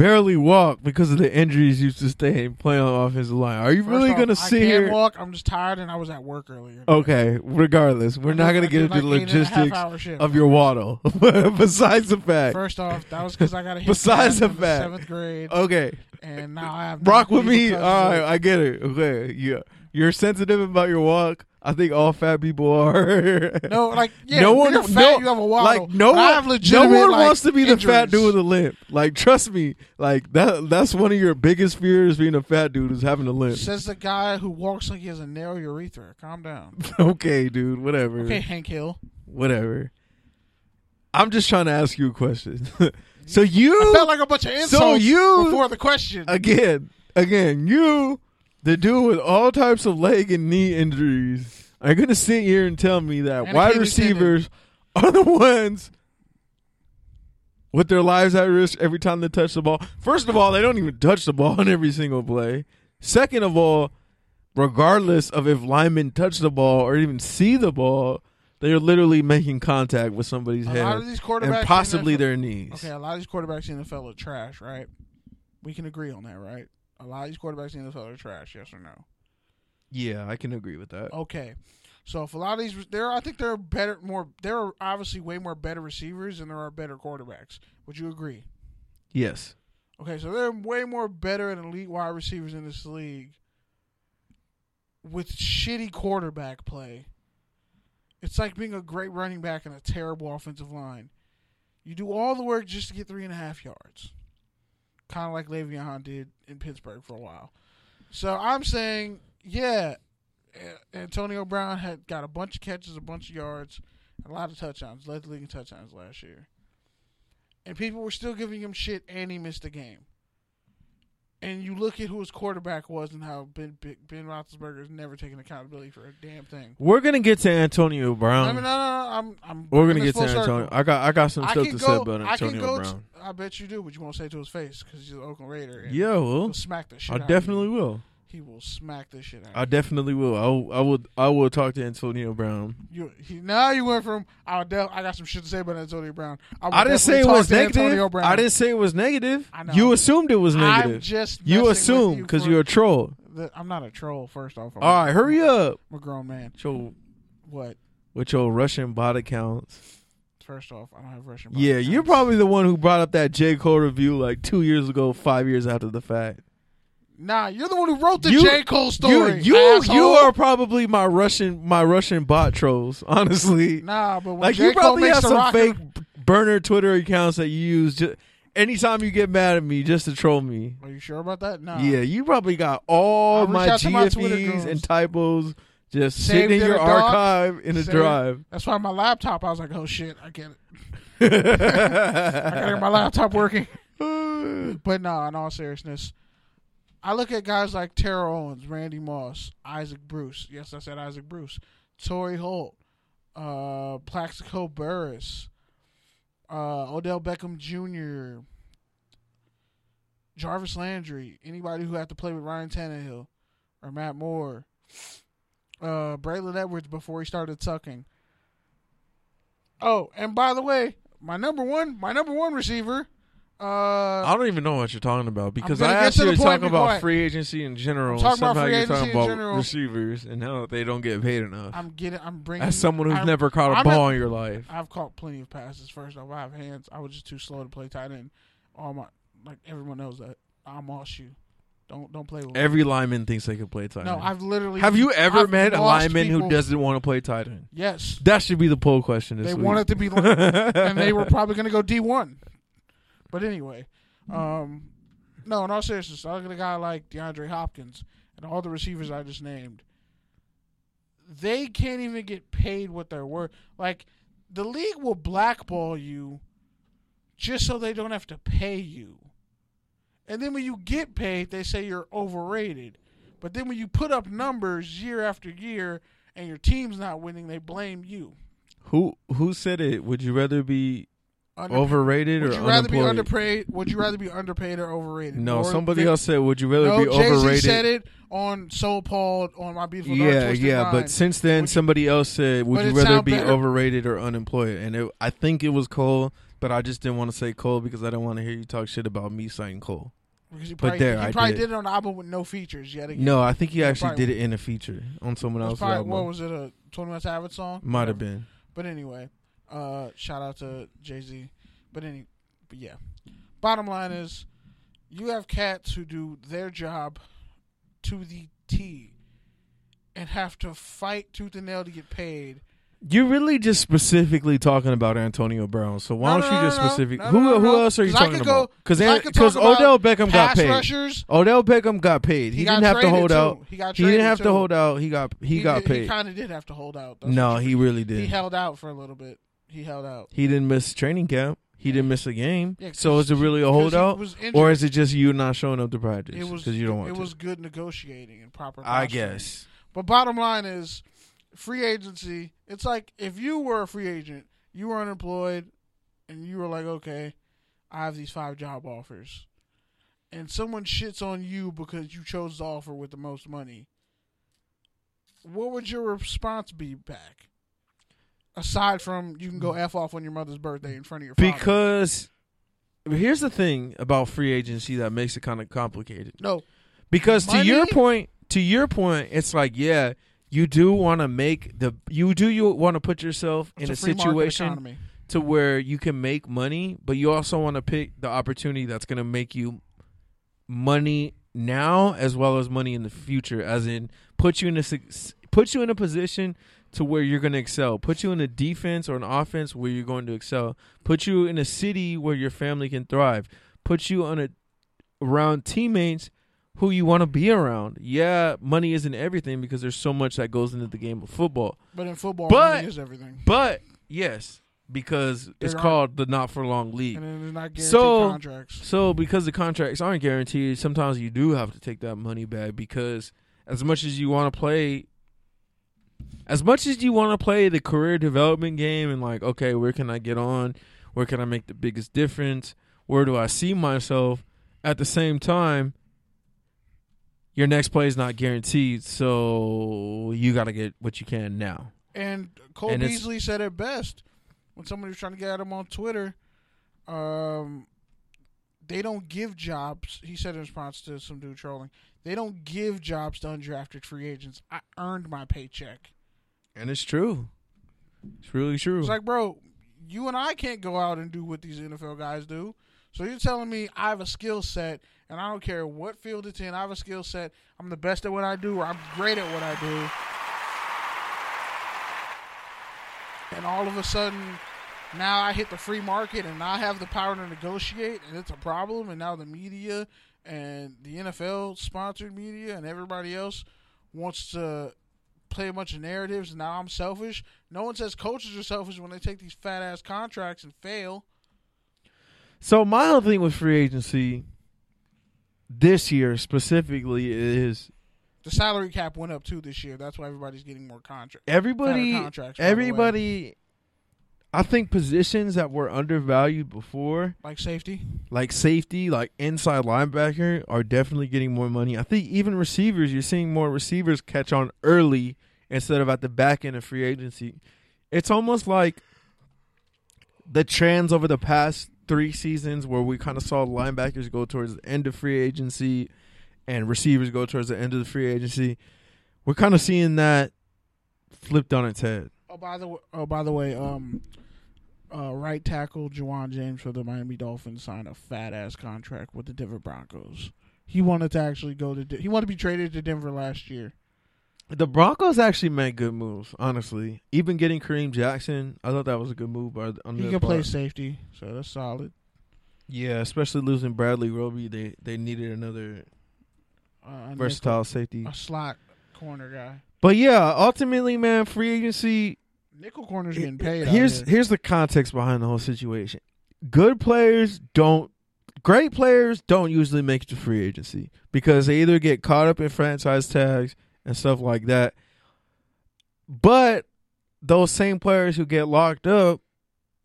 barely walk because of the injuries Used you sustained playing on offensive line? Are you First really off, gonna see? I sit can't here? walk. I'm just tired and I was at work earlier. Okay, regardless, we're not gonna I get did into like the eight and a half logistics hour shift. of your waddle. Besides the fact, First off, that was because I got a hit Besides the in fact- seventh grade, okay, and now I have rock with me. All right. I get it. Okay, yeah, you're sensitive about your walk. I think all fat people are. No, like yeah, no one, fat, no, you have a waddle. like no but I have one, no one like, wants to be the fat dude with a limp. Like, trust me, like that—that's one of your biggest fears being a fat dude is having a limp. Says the guy who walks like he has a narrow urethra. Calm down. okay, dude, whatever, Okay, Hank Hill. whatever. I'm just trying to ask you a question. so you I felt like a bunch of insults so you before the question. again, again, you, the dude with all types of leg and knee injuries, are gonna sit here and tell me that And wide receivers are the ones with their lives at risk every time they touch the ball. First of all, they don't even touch the ball on every single play. Second of all, regardless of if linemen touch the ball or even see the ball, they are literally making contact with somebody's a head lot of these quarterbacks and possibly the- their knees. Okay, a lot of these quarterbacks in the NFL are trash, right? We can agree on that, right? A lot of these quarterbacks in the NFL are trash. Yes or no? Yeah, I can agree with that. Okay. So if a lot of these, there, I think there are better, more. There are obviously way more better receivers than there are better quarterbacks. Would you agree? Yes. Okay, so there are way more better and elite wide receivers in this league with shitty quarterback play. It's like being a great running back and a terrible offensive line. You do all the work just to get three and a half yards, kind of like Le'Veon did in Pittsburgh for a while. So I'm saying, yeah, Antonio Brown had got a bunch of catches, a bunch of yards, a lot of touchdowns, led the league in touchdowns last year and people were still giving him shit, and he missed a game. And you look at who his quarterback was and how Ben Ben, Roethlisberger has never taken accountability for a damn thing. We're gonna get to Antonio Brown. I mean, no, no, no, I'm, I'm. We're gonna get to Antonio. circle. I got I got some I stuff to go. say about I can Antonio go. Brown. To, I bet you do, but you won't say it to his face because he's an Oakland Raider. Yeah, well, smack the shit. I definitely will. He will smack the shit out. I definitely will. I will, I will I will talk to Antonio Brown. you. He, now you went from. I, de- I got some shit to say about Antonio Brown. will I didn't say it was talk to Antonio negative. I didn't say it was negative. I know. You assumed it was negative. I'm just. You assume with you because you're a troll. the- I'm not a troll. First off, All right, hurry up. I'm a grown man. Your, What? with your Russian bot accounts. First off, I don't have Russian. Yeah, bot you're probably the one who brought up that J Cole review like two years ago, five years after the fact. Nah, you're the one who wrote the You- J Cole story. You, you, asshole. you are probably my Russian, my Russian bot trolls. Honestly, Nah, but like J you Cole probably have some rocker, fake burner Twitter accounts that you use just, anytime you get mad at me just to troll me. Are you sure about that? Nah. Yeah, you probably got all my out to my Twitter GFEs girls. and typos just Saved sitting in your archive in a Saved- drive. That's why my laptop. I was like, oh shit, I get it. I gotta get my laptop working. But nah, in all seriousness, I look at guys like Terrell Owens, Randy Moss, Isaac Bruce. Yes, I said Isaac Bruce. Torry Holt, uh, Plaxico Burress, uh, Odell Beckham Jr., Jarvis Landry, anybody who had to play with Ryan Tannehill or Matt Moore, uh, Braylon Edwards before he started tucking. Oh, and by the way, my number one, my number one receiver, Uh, I don't even know what you're talking about because I asked you to talk about quiet. free agency in general. I'm talking about free you're agency talking in about general. receivers and how they don't get paid enough. I'm getting. I'm bringing. As someone who's I'm- never caught a I'm ball not- in your life, I've caught plenty of passes. First off, I have hands. I was just too slow to play tight end. All my like everyone knows that I'm all shoe. Don't don't play with me. every lineman thinks they can play tight No, end. I've literally. Have you ever I've met a lineman people- who doesn't want to play tight end? Yes, That should be the poll question they week. wanted to be, and they were probably going to go D one. But anyway, um, no. In all seriousness, I look at a guy like DeAndre Hopkins and all the receivers I just named. They can't even get paid what they're worth. Like the league will blackball you just so they don't have to pay you. And then when you get paid, they say you're overrated. But then when you put up numbers year after year and your team's not winning, they blame you. Who who said it? Would you rather be Under- overrated Would or you rather be unemployed? underpaid? Would you rather be underpaid or overrated? no, Or somebody else said. Would you rather No, be Jay-Z overrated? said it on So Appalled on my beautiful dark Yeah, Twisted yeah, Mind. but since then, somebody else said, "Would But you it rather sound be better. overrated or unemployed?" And it, I think it was Cole, but I just didn't want to say Cole because I didn't want to hear you talk shit about me saying Cole. because he but probably, there, he I probably did. did it on an album with no features yet again. No, I think he actually probably- did it in a feature on someone else's probably, album. what was it? A Twenty One Savage song? Might have been. But anyway, uh, shout out to Jay Z. But any, but yeah. Bottom line is, you have cats who do their job to the T, and have to fight tooth and nail to get paid. You're really just specifically talking about Antonio Brown. So why No, don't no, you just no, specific? who who else are you talking go- about? Because I could talk about Odell Beckham got paid. rushers. Odell Beckham got paid. He, got didn't have to hold too. out. He got He didn't have too. to hold out. He got he, got did- paid. He kind of did have to hold out. That's no, he really did. he held out for a little bit. He held out. He didn't miss training camp. He didn't miss a game. Yeah, so is it really a holdout, or is it just you not showing up to practice It because you don't want It to? was good negotiating and proper. I guess. But bottom line is, free agency. It's like if you were a free agent, you were unemployed, and you were like, okay, I have these five job offers, and someone shits on you because you chose the offer with the most money. What would your response be back? Aside from you can go mm-hmm. f off on your mother's birthday in front of your father. Because here's the thing about free agency that makes it kind of complicated. no, Because to your point, to your point, it's like yeah, you do want to make the you do you want to put yourself it's in a, market situation to where you can make money, but you also want to pick the opportunity that's going to make you money now as well as money in the future as in put you in a put you in a position to where you're going to excel. Put you in a defense or an offense where you're going to excel. Put you in a city where your family can thrive. Put you on a around teammates who you want to be around. Yeah money isn't everything because there's so much that goes into the game of football. But in football, But- money is everything, but yes because it's called the not for long league. And then not guaranteed So- contracts. so because the contracts aren't guaranteed, sometimes you do have to take that money back because as much as you want to play as much as you want to play the career development game and like, okay, where can I get on? Where can I make the biggest difference? Where do I see myself? At the same time, your next play is not guaranteed, so you got to get what you can now. And Cole And Beasley said it best when somebody was trying to get at him on Twitter. Um, they don't give jobs. He said in response to some dude trolling, they don't give jobs to undrafted free agents. I earned my paycheck. And it's true. It's really true. It's like, bro, you and I can't go out and do what these NFL guys do. So you're telling me I have a skill set, and I don't care what field it's in. I have a skill set. I'm the best at what I do, or I'm great at what I do. And all of a sudden, now I hit the free market, and I have the power to negotiate, and it's a problem. And now the media and the NFL sponsored media and everybody else wants to play a bunch of narratives, now I'm selfish. No one says coaches are selfish when they take these fat ass contracts and fail. So my whole thing with free agency this year specifically is The salary cap went up too this year. That's why everybody's getting more contracts. everybody contracts, everybody I think positions that were undervalued before, Like safety. like safety, like inside linebacker, are definitely getting more money. I think even receivers, you're seeing more receivers catch on early instead of at the back end of free agency. It's almost like the trends over the past three seasons where we kind of saw linebackers go towards the end of free agency and receivers go towards the end of the free agency. We're kind of seeing that flipped on its head. Oh, by the way, oh, by the way, um, uh, right tackle Ja'Wuan James for the Miami Dolphins signed a fat ass contract with the Denver Broncos. He wanted to actually go to. He wanted to be traded to Denver last year. The Broncos actually made good moves, honestly. Even getting Kareem Jackson, I thought that was a good move. By, on He can play safety, so that's solid. Yeah, especially losing Bradley Roby, they they needed another Uh, versatile safety. a slot corner guy. But yeah, ultimately, man, free agency. Nickel corner's getting paid. Here's here. here's the context behind the whole situation. Good players don't. Great players don't usually make it to free agency because they either get caught up in franchise tags and stuff like that. But those same players who get locked up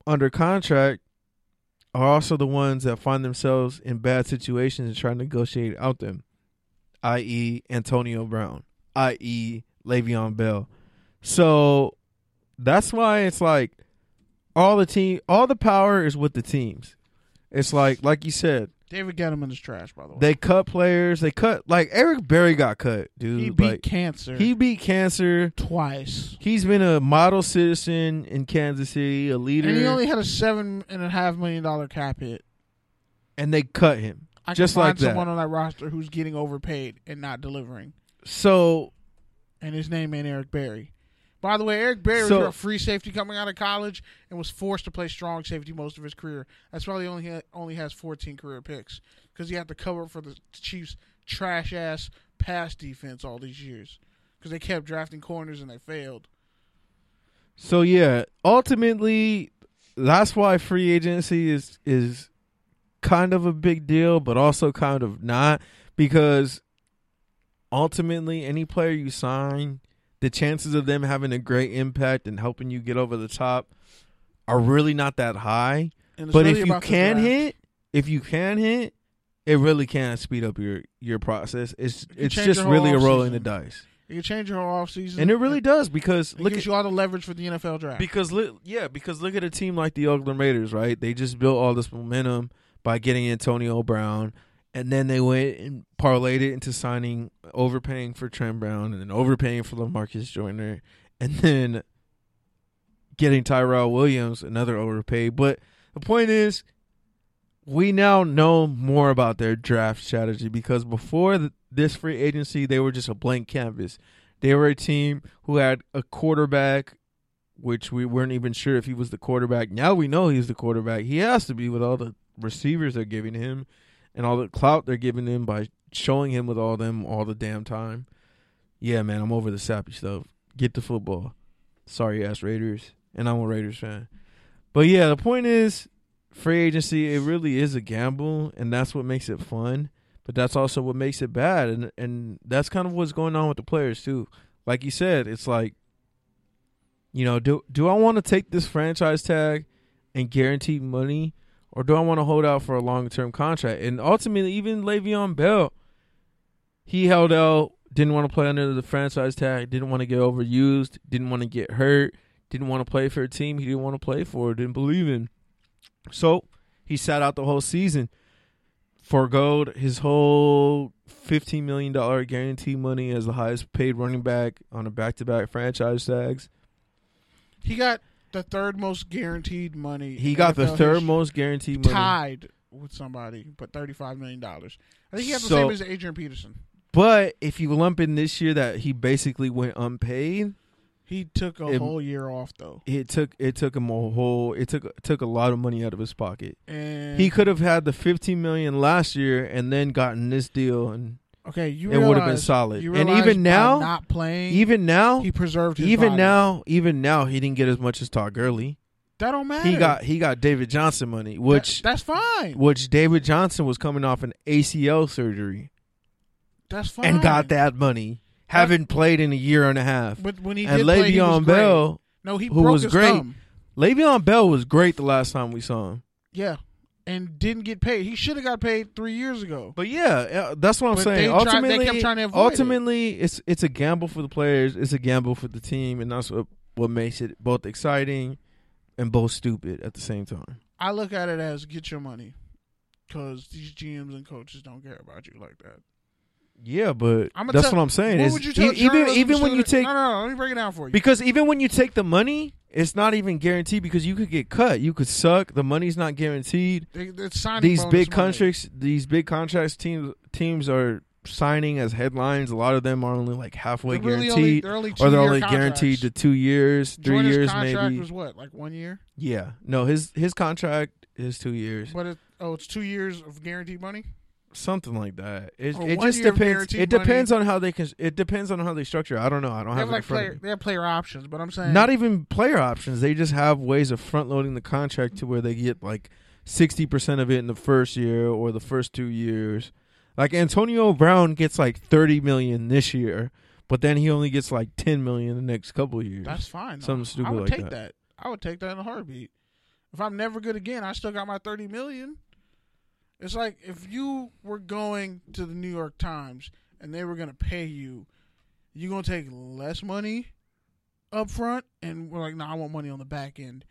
under contract are also the ones that find themselves in bad situations and try to negotiate out them, i.e., Antonio Brown, i.e., Le'Veon Bell. So that's why it's like all the team, all the power is with the teams. It's like, like you said, David Gettleman is trash, by the way. they cut players. They cut like Eric Berry got cut, dude. he beat like, cancer. he beat cancer. twice, He's been a model citizen in Kansas City, a leader, and he only had a seven and a half million dollar cap hit. and they cut him. I Just like that. someone on that roster who's getting overpaid and not delivering, So and his name ain't Eric Berry. By the way, Eric Berry So- was a free safety coming out of college and was forced to play strong safety most of his career. That's why he only ha- only has 14 career picks because he had to cover for the Chiefs' trash ass pass defense all these years because they kept drafting corners and they failed. So yeah, ultimately, that's why free agency is is kind of a big deal, but also kind of not because ultimately, any player you sign, the chances of them having a great impact and helping you get over the top are really not that high. But really if you can hit, if you can hit, it really can speed up your your process. It's it's just really a rolling the dice, it can change your whole offseason. and it really does because It look gives at you all the leverage for the NFL draft. because look, yeah, because look at a team like the Oakland Raiders, right? They just built all this momentum by getting Antonio Brown, and then they went and parlayed it into signing, overpaying for Trent Brown, and then overpaying for Lamarcus Joyner, and then getting Tyrell Williams, another overpay. But the point is, we now know more about their draft strategy because before th- this free agency, they were just a blank canvas. They were a team who had a quarterback, which we weren't even sure if he was the quarterback. Now we know he's the quarterback. He has to be with all the receivers they're giving him and all the clout they're giving him by showing him with all them all the damn time. Yeah, man, I'm over the sappy stuff. Get the football. Sorry ass Raiders. And I'm a Raiders fan. But yeah, the point is free agency, it really is a gamble and that's what makes it fun. But that's also what makes it bad and and that's kind of what's going on with the players too. Like you said, it's like you know, do do I want to take this franchise tag and guarantee money or do I want to hold out for a long term contract? And ultimately, even Le'Veon Bell, he held out, didn't want to play under the franchise tag, didn't want to get overused, didn't want to get hurt, didn't want to play for a team he didn't want to play for, didn't believe in. So he sat out the whole season, foregoed his whole $15 million guarantee money as the highest paid running back on a back to back franchise tags. he got the third most guaranteed money. He got the third history. most guaranteed money. tied with somebody, but thirty-five million dollars. I think he has the So- same as Adrian Peterson. But if you lump in this year that he basically went unpaid, He took a It- whole year off though, it took it took him a whole it took took a lot of money out of his pocket. and He could have had the 15 million last year and then gotten this deal and okay. You it would have been solid. you And even now, not playing, even now, he preserved his even body. now, even now he didn't get as much as Todd Gurley. that don't matter. He got he got David Johnson money, That- which that's fine. which David Johnson was coming off an ACL surgery That's fine. and got that money, having played in a year and a half. But when he and did play, he was Le'Veon great. Bell, no, he who broke was his great. thumb. Le'Veon Bell was great the last time we saw him. Yeah, and didn't get paid. He should have got paid three years ago. But yeah, uh, that's what I'm But saying. they tried- ultimately, kept trying to avoid it. ultimately, it's it's a gamble for the players. It's a gamble for the team, and that's what what makes it both exciting and both stupid at the same time. I look at it as get your money, because these GMs and coaches don't care about you like that. Yeah, but I'ma that's tell- what I'm saying. What would you tell even even when you take no, no, no, let me break it down for you. because even when you take the money, it's not even guaranteed because you could get cut. You could suck. The money's not guaranteed. They, These big money. contracts, these big contracts, teams teams are signing as headlines. A lot of them are only like halfway They're really only, guaranteed, they're only or they're only guaranteed to two years, three Jordan's years contract maybe. was what, like one year? yeah, no, his his contract is two years, But it, oh, it's two years of guaranteed money. Something like that. It, it just depends. It depends on how they can. It depends on how they structure. I don't know. I don't They have have like player, they have player options, but I'm saying Not even player options. They just have ways of front loading the contract to where they get like sixty percent of it in the first year or the first two years. Like Antonio Brown gets like thirty million this year, but then he only gets like ten million the next couple of years. That's fine. though. Something stupid I would like take that. that. I would take that in a heartbeat. If I'm never good again, I still got my thirty million. It's like if you were going to the New York Times and they were gonna pay you, you gonna take less money up front, and we're like, no, I want money on the back end,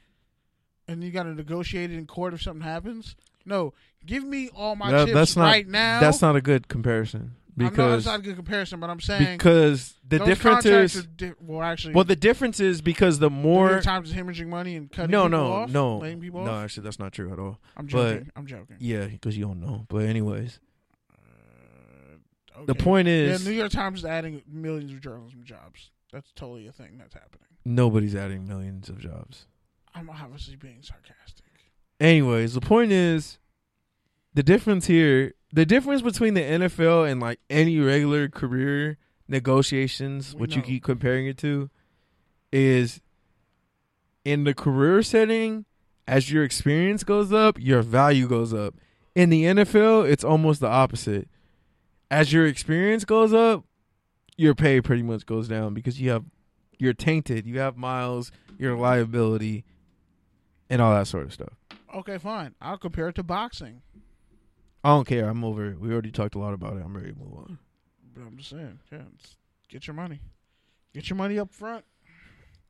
and you got to negotiate it in court if something happens. No, give me all my That- chips that's not- right now. That's not a good comparison I know because it's not a good comparison, but I'm saying because the difference is di- well, actually, well the difference is because the New more York Times is hemorrhaging money and cutting no people no off, no laying people no actually that's not true at all. I'm but- joking. I'm joking. Yeah, because you don't know. But anyways, Uh, the okay. point yeah, is New York Times is adding millions of journalism jobs. That's totally a thing that's happening. nobody's adding millions of jobs. I'm obviously being sarcastic. Anyways, the point is the difference here, the difference between the NFL and like any regular career negotiations, We what you keep comparing it to, is in the career setting, as your experience goes up, your value goes up. In the NFL, it's almost the opposite. As your experience goes up, your pay pretty much goes down because you have you're tainted, you have miles, your liability, and all that sort of stuff. Okay, fine. I'll compare it to boxing. I don't care. I'm over it. We already talked a lot about it. I'm ready to move on. But I'm just saying, yeah, get your money. Get your money up front.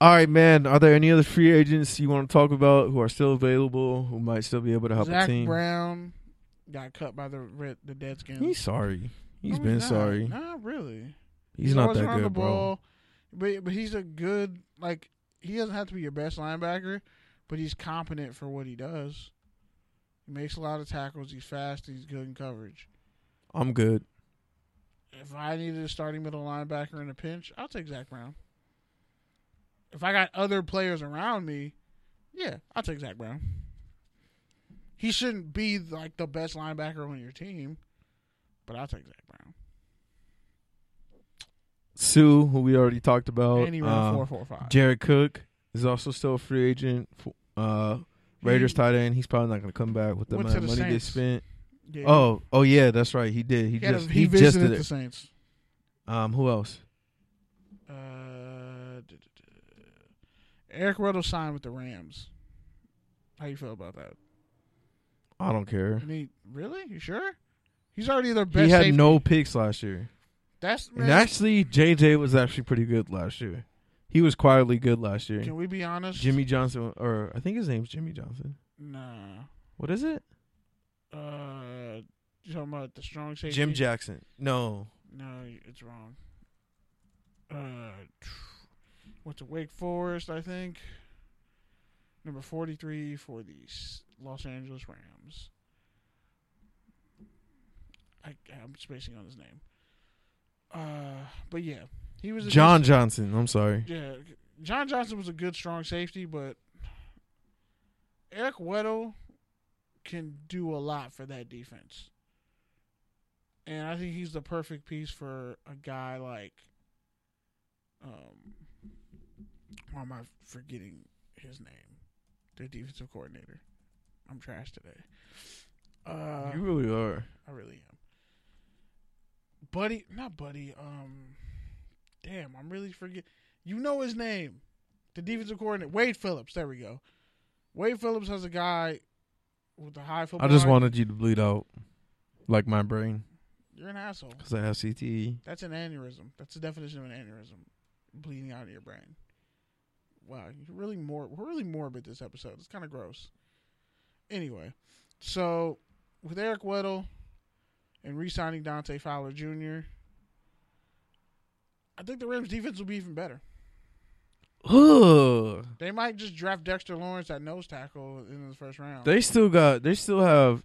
All right, man. Are there any other free agents you want to talk about who are still available, who might still be able to help Zach a team? Brown got cut by the Red, the Deadskins. He's sorry. He's No, been not. sorry. Not really. He's not always that good, bro. ball, But but he's a good like he doesn't have to be your best linebacker, but he's competent for what he does. He makes a lot of tackles. He's fast. He's good in coverage. I'm good. If I needed a starting middle linebacker in a pinch, I'll take Zach Brown. If I got other players around me, yeah, I'll take Zach Brown. He shouldn't be like the best linebacker on your team, but I'll take Zach Brown. Suh, who we already talked about. And he ran um, four four five. Jared Cook is also still a free agent. Uh, Raiders He- tight end. He's probably not going to come back with the Went amount to of the money they Saints. spent. Yeah, Oh, oh yeah, that's right. He did. He, he, had a- just he he, visited just did the it. Saints. Um, who else? Uh, Eric Weddle signed with the Rams. How you feel about that? I don't care. I mean, really? You sure? He's already their best. He had safety. no picks last year. That's man, And actually, JJ was actually pretty good last year. He was quietly good last year. Can we be honest? Jimmy Johnson, or I think his name's Jimmy Johnson. Nah. What is it? Uh, you talking about the strong safety? Jim Jackson. No. No, it's wrong. Uh, went to Wake Forest, I think. Number forty-three for the Los Angeles Rams. I, I'm spacing on his name. Uh, but yeah, he was John good- Johnson. I'm sorry. yeah, John Johnson was a good strong safety, but Eric Weddle can do a lot for that defense. And I think he's the perfect piece for a guy like um why am I forgetting his name? The defensive coordinator. I'm trash today. Uh you really are. I really am. Buddy, not Buddy. Um, damn, I'm really forget. You know his name, the defensive coordinator, Wade Phillips. There we go. Wade Phillips has a guy with a high football. I just wanted you to bleed out, like my brain, You're an asshole. because I have. CTE. That's an aneurysm. That's the definition of an aneurysm, bleeding out of your brain. Wow, you're really more. We're really morbid this episode. It's kind of gross. Anyway, so with Eric Weddle and re-signing Dante Fowler Jr., I think the Rams defense will be even better. Ugh. They might just draft Dexter Lawrence at nose tackle in the first round. They still got. They still have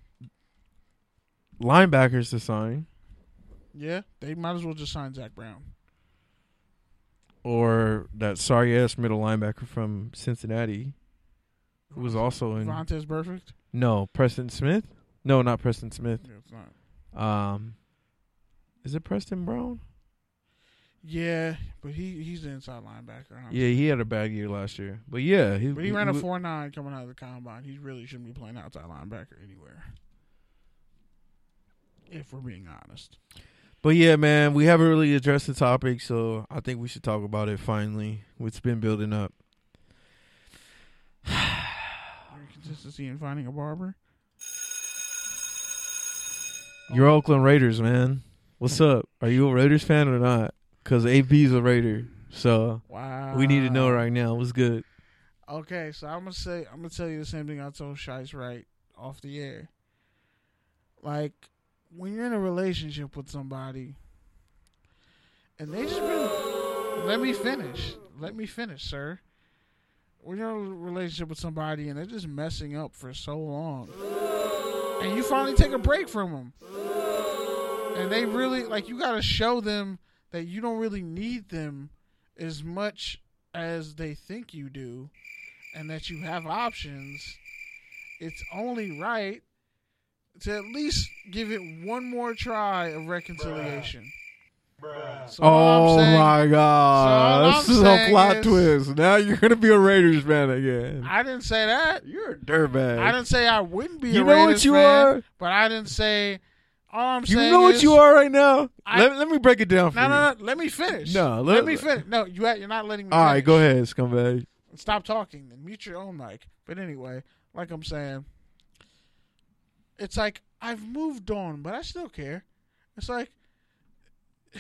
linebackers to sign, yeah, they might as well just sign Zach Brown. or that sorry ass middle linebacker from Cincinnati, who was also in. Vontaze Burfict. No, Preston Smith. No, not Preston Smith. Yeah, it's not. Um, is it Preston Brown? Yeah, but he he's the inside linebacker. Yeah, he had a bad year last year, but yeah, he. But he ran a four nine coming out of the combine. He really shouldn't be playing outside linebacker anywhere. If we're being honest. But yeah, man, we haven't really addressed the topic, so I think we should talk about it finally. It's been building up. Consistency in finding a barber. You're Oakland Raiders, man. What's up? Are you a Raiders fan or not? Because AB's a Raider, so Wow. we need to know right now. What's good? Okay, so I'm gonna say I'm gonna tell you the same thing I told Shice right off the air. Like when you're in a relationship with somebody, and they just been let me finish. Let me finish, sir. When you're in a relationship with somebody and they're just messing up for so long, and you finally take a break from them, and they really like you got to show them that you don't really need them as much as they think you do and that you have options, it's only right to at least give it one more try of reconciliation. So all I'm oh saying- Oh my god, all this is a plot is- twist. Now you're gonna be a Raiders fan again. I didn't say that. You're a dirtbag. I didn't say I wouldn't be. you a know Raiders what you fan, are. but I didn't say. All I'm You saying know what is- you are right now. I- let, let me break it down for No, you. no, no. Let me finish. No, let, let- me finish. No, you you're not letting me. All right, finish. go ahead, scumbag. Stop talking and mute your own mic. But anyway, like I'm saying, it's like I've moved on, but I still care. It's like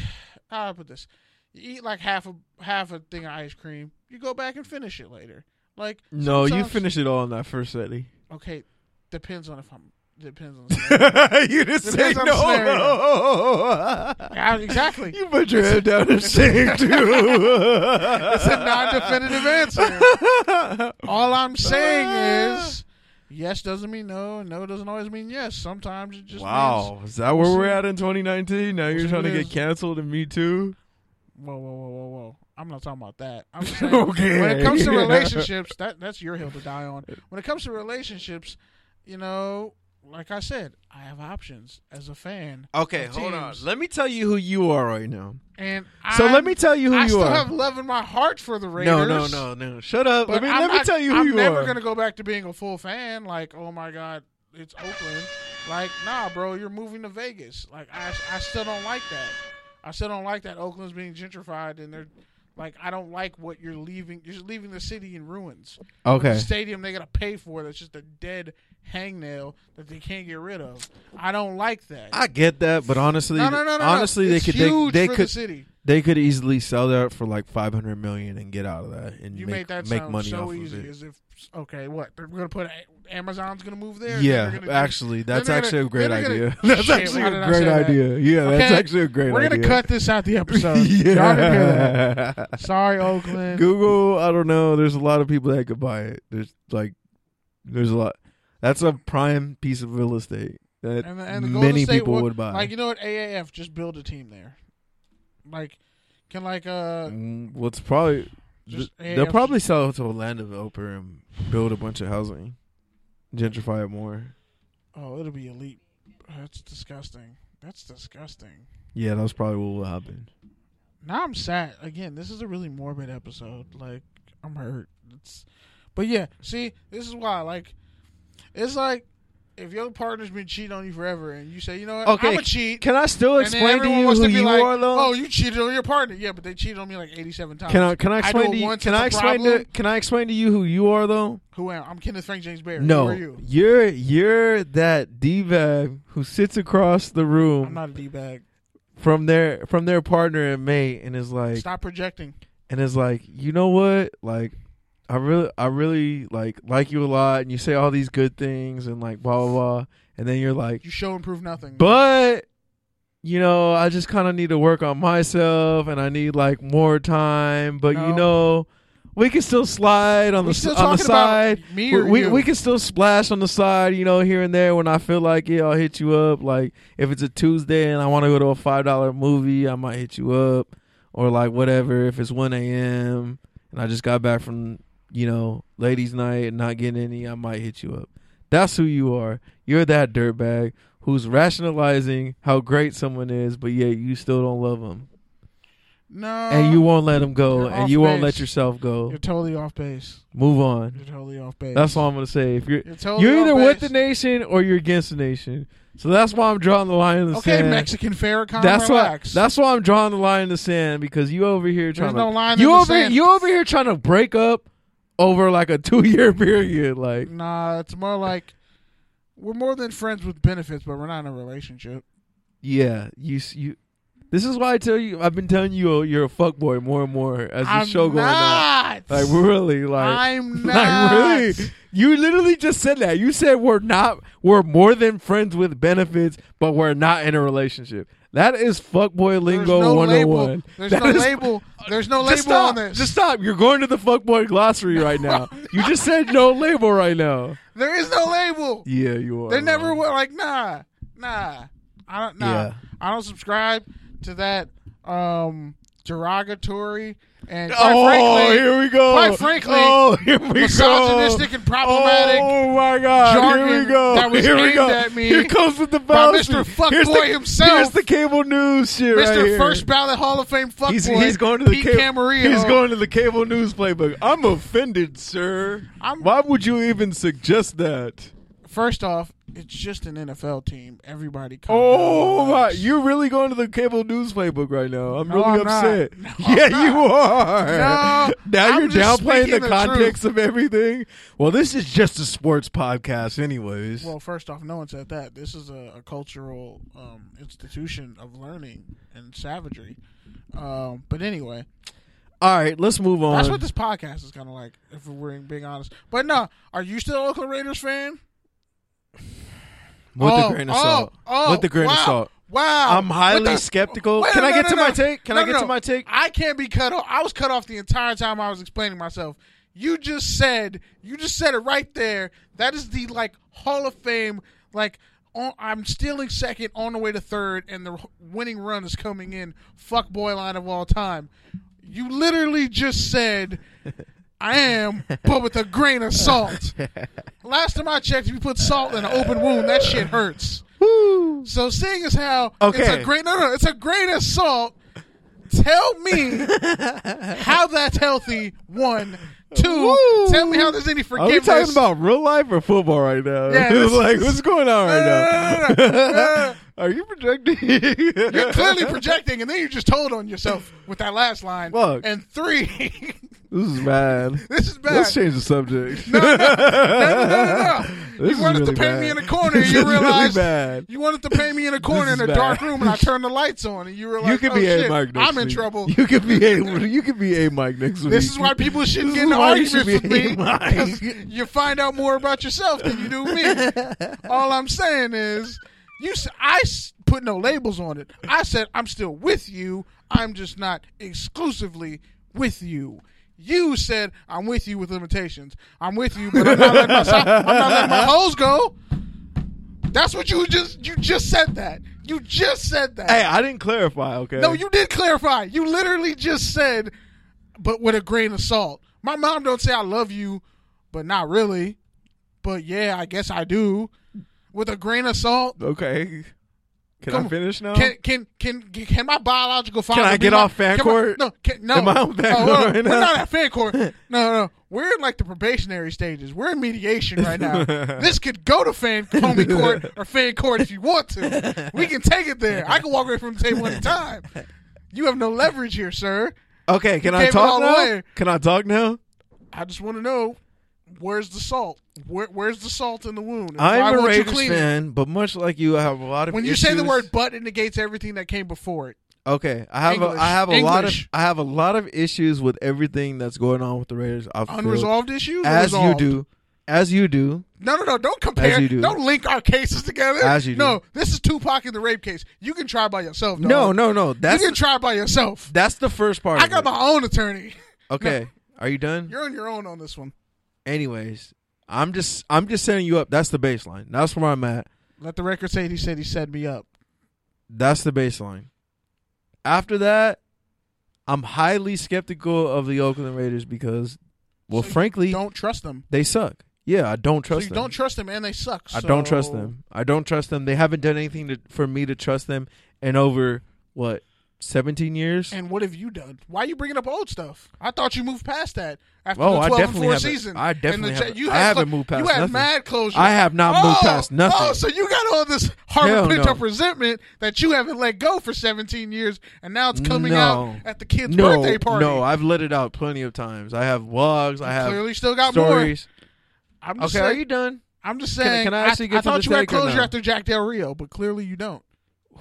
how do I put this? You eat like half a half a thing of ice cream. You go back and finish it later. Like No, you finish it all in that first setting. Okay, depends on if I'm. Depends on. You just say no. Yeah, exactly. you put your head down and sing too. It's a non-definitive answer. All I'm saying is, yes doesn't mean no, and no doesn't always mean yes. Sometimes it just means Wow, is that where we're at in 2019? Now you're trying to get canceled and me too. Whoa, whoa, whoa, whoa, whoa! I'm not talking about that. I'm just saying Okay. when it comes to relationships, that that's your hill to die on. When it comes to relationships, you know, like I said, I have options as a fan, Okay, hold on. Let me tell you who you are right now. and So I'm- let me tell you who you are. I you still are. have love in my heart for the Raiders. no, no, no, no. Shut up. But Let me I'm let me not- tell you who I'm you never gonna go back to being a full fan. Like, oh my god, it's Oakland. Like, nah, bro, you're moving to Vegas. Like, I, I still don't like that. I still don't like that Oakland's being gentrified and they're like, I don't like what you're leaving. You're just leaving the city in ruins. Okay. The stadium they gotta pay for that's just a dead hangnail that they can't get rid of. I don't like that. I get that, but honestly, no, no, no, no. honestly, no. they could they, they could the city. they could easily sell that for like 500 million and get out of that and You make that make money so off easy. of it. As if okay, what they're gonna put Amazon's gonna move there. Yeah, actually, that's gonna- actually a great they're gonna- idea. That's Shit, actually a great say that? idea. Yeah, that's Okay, actually a great idea. We're idea. gonna cut this out the episode. That. Sorry, Oakland. Google, I don't know. There's a lot of people that could buy it. There's like, there's a lot. That's a prime piece of real estate that And and many State people wa- would buy. Like you know what? AAF just build a team there. Like, can like uh Mm, What's probably th- they'll probably sell it to a land developer and build a bunch of housing, gentrify it more. Oh, it'll be elite. That's disgusting. That's disgusting. Yeah, that's probably what will happen. Now I'm sad. Again, this is a really morbid episode. Like I'm hurt. It's, but yeah. See, this is why. Like, it's like if your partner's been cheating on you forever, and you say, you know what, Okay, I'm a cheat. Can I still explain to you who to you like, are, though? Oh, you cheated on your partner. Yeah, but they cheated on me like 87 times. can I can I I explain it to you? Can I explain problem. to Can I explain to you who you are, though? Who am I? I'm Kenneth Frank James Barry. No, Who are you? you're you're that d bag who sits across the room. I'm not a d bag. from their from their partner and mate, and is like Stop projecting. and is like, you know what? Like, I really, I really like like you a lot, and you say all these good things, and like blah blah blah, and then you're like, You show and prove nothing. but you know, I just kind of need to work on myself, and I need like more time. But you know, we can still slide on we the on the side. me We, or we you? we can still splash on the side, you know, here and there when I feel like yeah, I'll hit you up. Like if it's a Tuesday and I want to go to a five dollar movie, I might hit you up, or like whatever. If it's one a.m. and I just got back from you know ladies' night and not getting any, I might hit you up. That's who you are. You're that dirtbag who's rationalizing how great someone is, but yet you still don't love them, no, and you won't let them go, and you won't let yourself go. You're totally off base. Move on. You're totally off base. That's all I'm gonna say. If you're You're, totally you're either with the nation or you're against the nation. So that's why I'm drawing the line in the Okay, sand. Okay, Mexican Farrakhan, That's why. That's why I'm drawing the line in the sand because you over here trying There's no to line you in the over sand. you over here trying to break up over like a two year period. Like Nah, it's more like we're more than friends with benefits, but we're not in a relationship. yeah, you you. This is why I tell you. I've been telling you oh, you're a fuck boy more and more as the I'm show going on. Like really, like I'm not. Like really, you literally just said that. You said we're not, we're more than friends with benefits, but we're not in a relationship. That is fuckboy lingo no 101. label. There's That no is- label. There's no label stop. on this. Just stop. You're going to the fuckboy glossary right now. you just said no label right now. there is no label. Yeah, you are. They never were like nah, nah. I don't nah. Yeah. I don't subscribe to that um derogatory and quite Oh, frankly here we go. quite frankly, oh, here we misogynistic go. and problematic Oh my God! Here we go. that was here we aimed go. at me Here comes with the by. Mr. Fuckboy Here's the- himself. Here's the cable news shit right Mr. here. First Ballot Hall of Fame fuckboy. He's, he's going to the Pete cable. Camarillo. He's going to the cable news playbook. I'm offended, sir. I'm- Why would you even suggest that? First off, it's just an NFL team. Everybody. calm Oh down, my! You're really going to the cable news playbook right now. I'm No, really I'm upset. No, yeah, you are. No, now I'm you're downplaying the the context of everything. Well, this is just a sports podcast, anyways. Well, first off, no one said that. This is a, a cultural um, institution of learning and savagery. Um, but anyway, All right, let's move on. that's what this podcast is kind of like, if we're being honest. But no, are you still an Oakland Raiders fan? with Oh, the grain of oh, salt. oh, with the grain wow, of salt. Wow, I'm highly the- skeptical. Wait, Can no, I get no, to no. my take? Can I get to my take? I can't be cut off. I was cut off the entire time I was explaining myself. You just said, you just said it right there. That is the like Hall of Fame. Like on, I'm stealing second on the way to third, and the winning run is coming in. Fuck boy line of all time. You literally just said. I am, but with a grain of salt. Last time I checked, if you put salt in an open wound, that shit hurts. Woo. So seeing as how it's a grain no no it's a grain of salt. Tell me how that's healthy. One, two. Woo. Tell me how there's any Are we forgiveness. talking about real life or football right now? Yeah, this- like what's going on right No, no, no, no, no, no. now? Are you projecting? You're clearly projecting, and then you just told on yourself with that last line. Look. And three, This is bad. this is bad. Let's change the subject. No, no, no, no, no, You wanted really to paint bad. me in a corner. This You really realized bad. you wanted to paint me in a corner in a dark room, and I turned the lights on, and you like, you could oh, be shit, a Mike next I'm in trouble." You could be a you could be a Mike next week. This is why people shouldn't This get why arguments with me. Mike. You find out more about yourself than you do me. All I'm saying is, you. I put no labels on it. I said I'm still with you. I'm just not exclusively with you. You said I'm with you with limitations. I'm with you, but I'm not letting my, I'm not letting my hoes go. That's what you just you just said that. You just said that. Hey, I didn't clarify. Okay. No, you did clarify. You literally just said, but with a grain of salt. My mom don't say I love you, but not really. But yeah, I guess I do. With a grain of salt. Okay. Can Come I finish now? Can can can can my biological father? Can I get my- off fan can my- court? no, can, no. Am I on fan Oh, court no, right We're now? not at fan court. No, no, we're in like the probationary stages. We're in mediation right now. this could go to fan homie court or fan court if you want to. We can take it there. I can walk away from the table anytime. You have no leverage here, sir. okay. Can You I gave it all talk now? Can I talk now? I just want to know where's the salt? Where, where's the salt in the wound? And I'm a Raiders clean it? fan, but much like you, I have a lot of. When you say the word "but," it negates everything that came before it. Okay, I have English. a, I have a lot of I have a lot of issues with everything that's going on with the Raiders. Unresolved issues. as you do, as you do. No, no, no. Don't compare. As you do. Don't link our cases together. As you do. No, this is Tupac in the rape case. You can try by yourself. Dog. No, no, no. That's you can try by yourself. that's the first part. I got my own attorney. Okay, are you done? You're on your own on this one. Anyways, I'm just I'm just setting you up. That's the baseline. That's where I'm at. Let the record say he said he set me up. That's the baseline. After that, I'm highly skeptical of the Oakland Raiders because, well, So frankly, Don't trust them. they suck. Yeah, I don't So trust you them. don't trust them, and they suck. I don't trust them. I don't trust them. They haven't done anything to, for me to trust them in over what 17 years. And what have you done? Why are you bringing up old stuff? I thought you moved past that after Oh, the I 12 and 4 haven't. season. I definitely the, haven't. You I had haven't moved past You had nothing. mad closure. I have not moved Oh, past nothing. Oh, so you got all this hard pent no. up resentment that you haven't let go for 17 years, and now it's coming No. out at the kid's no, birthday party. no, I've let it out plenty of times. I have vlogs. I have clearly still got stories. more. I'm just Okay, are saying, you done? I'm just Can I- saying. can I actually get to thought you had closure after Jack Del Rio, but clearly you don't.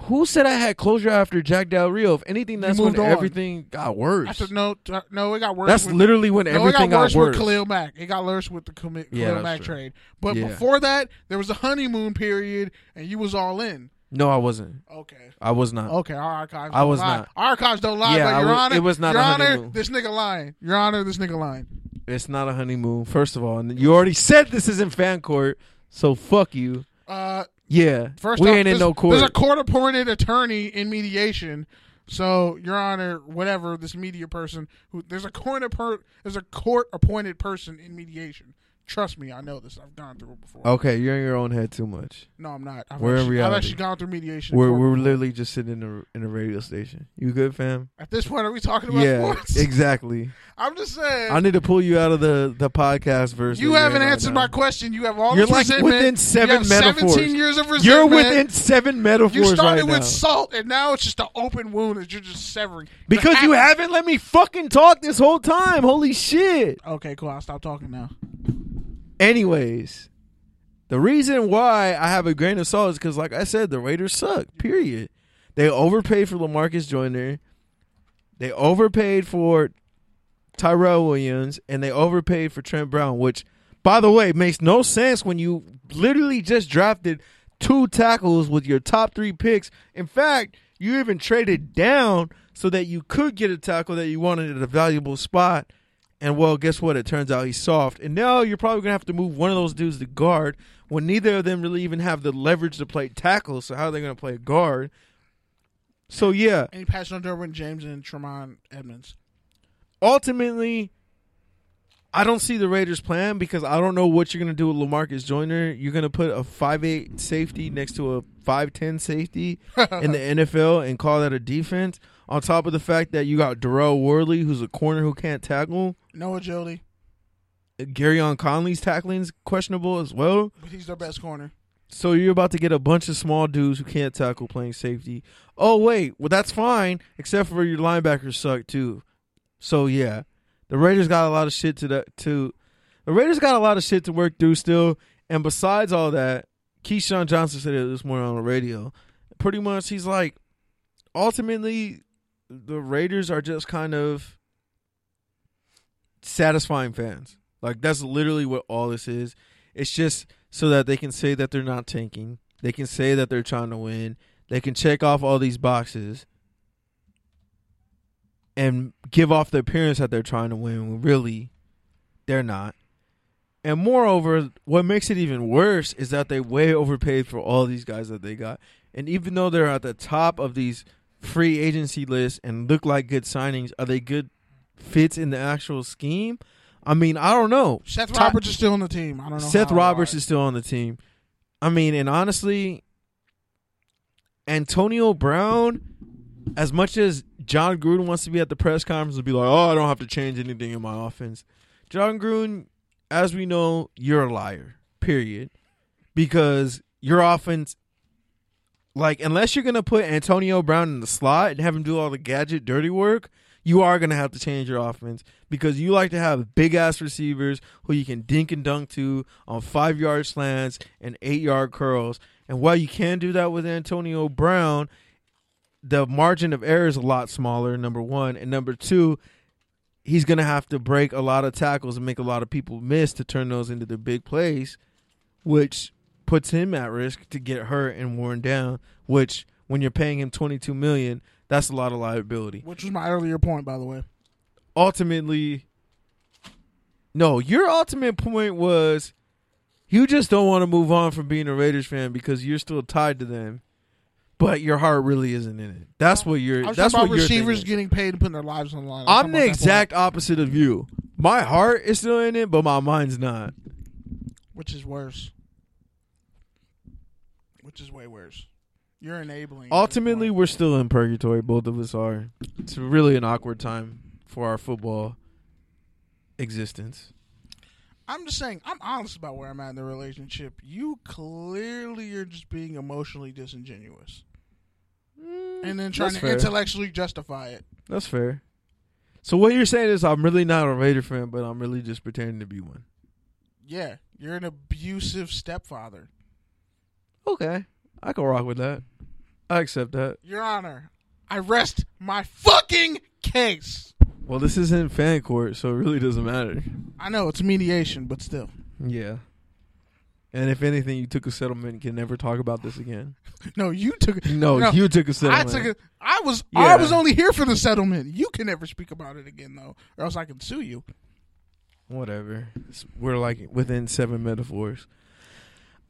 Who said I had closure after Jack Del Rio? If anything, that's when on. everything got worse. After no, no, it got worse. That's with, literally when no, everything got worse, worse. with Khalil Mack. It got worse with the Khalil Yeah, Mack true. trade. But Yeah. before that, there was a honeymoon period, and you was all in. no, I wasn't. Okay. I was not. Okay, our archives. I was lie. not. Our archives don't lie, Yeah, but I Your was- Honor, it was not Your a Honor, honeymoon. this nigga lying. Your Honor, this nigga lying. It's not a honeymoon. First of all, and you already said this isn't fan court, so fuck you. Uh, Yeah, first we off, ain't in there's, no court. there's a court-appointed attorney in mediation. So, Your Honor, whatever this media person who there's a court there's a court-appointed person in mediation. Trust me, I know this. I've gone through it before. okay, you're in your own head too much. No, I'm not. I've We're in actually, I've actually gone through mediation. We're we're before. literally just sitting in a in a radio station. You good, fam? At this point, are we talking about Yeah, sports? exactly. I'm just saying. I need to pull you out of the the podcast version. you haven't answered my question. You have all these. You're like resentment. within seven metaphors. 17 years of resentment. You're within seven metaphors You started right with now. salt, and now it's just an open wound that you're just severing. because you haven't let me fucking talk this whole time. Holy shit. Okay, cool. I'll stop talking now. Anyways, the reason why I have a grain of salt is because, like I said, the Raiders suck. Period. They overpaid for LaMarcus Joyner. They overpaid for Tyrell Williams, and they overpaid for Trent Brown, which, by the way, makes no sense when you literally just drafted two tackles with your top three picks. In fact, you even traded down so that you could get a tackle that you wanted at a valuable spot. And well, guess what? It turns out he's soft. And now you're probably gonna have to move one of those dudes to guard when neither of them really even have the leverage to play tackle. So how are they gonna play guard? So yeah, And you passed on Derwin James and Tremaine Edmunds. ultimately, I don't see the Raiders' plan because I don't know what you're gonna do with LaMarcus Joyner. You're gonna put a five eight safety next to a five ten safety in the NFL and call that a defense. On top of the fact that you got Daryl Worley, who's a corner who can't tackle. no agility, Gareon Conley's tackling's questionable as well. but he's their best corner. So you're about to get a bunch of small dudes who can't tackle playing safety. Oh wait, well that's fine, except for your linebackers suck too. So yeah, the Raiders got a lot of shit to the, to. The Raiders got a lot of shit to work through still. And besides all that, Keyshawn Johnson said it this morning on the radio. Pretty much, he's like, ultimately, the Raiders are just kind of satisfying fans. Like that's literally what all this is. It's just so that they can say that they're not tanking. They can say that they're trying to win. They can check off all these boxes and give off the appearance that they're trying to win when really they're not. And moreover, what makes it even worse is that they way overpaid for all these guys that they got. And even though they're at the top of these free agency list and look like good signings, are they good fits in the actual scheme? I mean, I don't know. Seth Roberts is still on the team. I don't know. Seth Roberts is still on the team. I mean, and honestly, Antonio Brown, as much as John Gruden wants to be at the press conference and be like, "Oh, I don't have to change anything in my offense," John Gruden, as we know, you're a liar. Period. Because your offense, like, unless you're gonna put Antonio Brown in the slot and have him do all the gadget dirty work, you are gonna have to change your offense because you like to have big ass receivers who you can dink and dunk to on five yard slants and eight yard curls. And while you can do that with Antonio Brown, the margin of error is a lot smaller. Number one, and number two, he's gonna have to break a lot of tackles and make a lot of people miss to turn those into the big plays, which puts him at risk to get hurt and worn down. Which, when you're paying him twenty two million, that's a lot of liability. Which was my earlier point, by the way. Ultimately, no, your ultimate point was you just don't want to move on from being a Raiders fan because you're still tied to them, but your heart really isn't in it. That's what you're. I was That's what about receivers getting paid and putting their lives on the line. I was I'm the exact opposite of you. My heart is still in it, but my mind's not. which is worse. Is way worse. You're enabling. Ultimately, we're still in purgatory. Both of us are. It's really an awkward time for our football existence. I'm just saying. I'm honest about where I'm at in the relationship. You clearly are just being emotionally disingenuous, mm, and then trying to fair. intellectually justify it. That's fair. So what you're saying is I'm really not a Raider fan, but I'm really just pretending to be one. Yeah, you're an abusive stepfather. Okay, I can rock with that. I accept that. Your Honor, I rest my fucking case. Well, this isn't fan court, so it really doesn't matter. I know it's mediation, but still. Yeah. And if anything, you took a settlement. and Can never talk about this again. No, you took No, No, you took a settlement. I took it. I was Yeah. I was only here for the settlement. You can never speak about it again, though, or else I can sue you. Whatever. We're like within seven metaphors.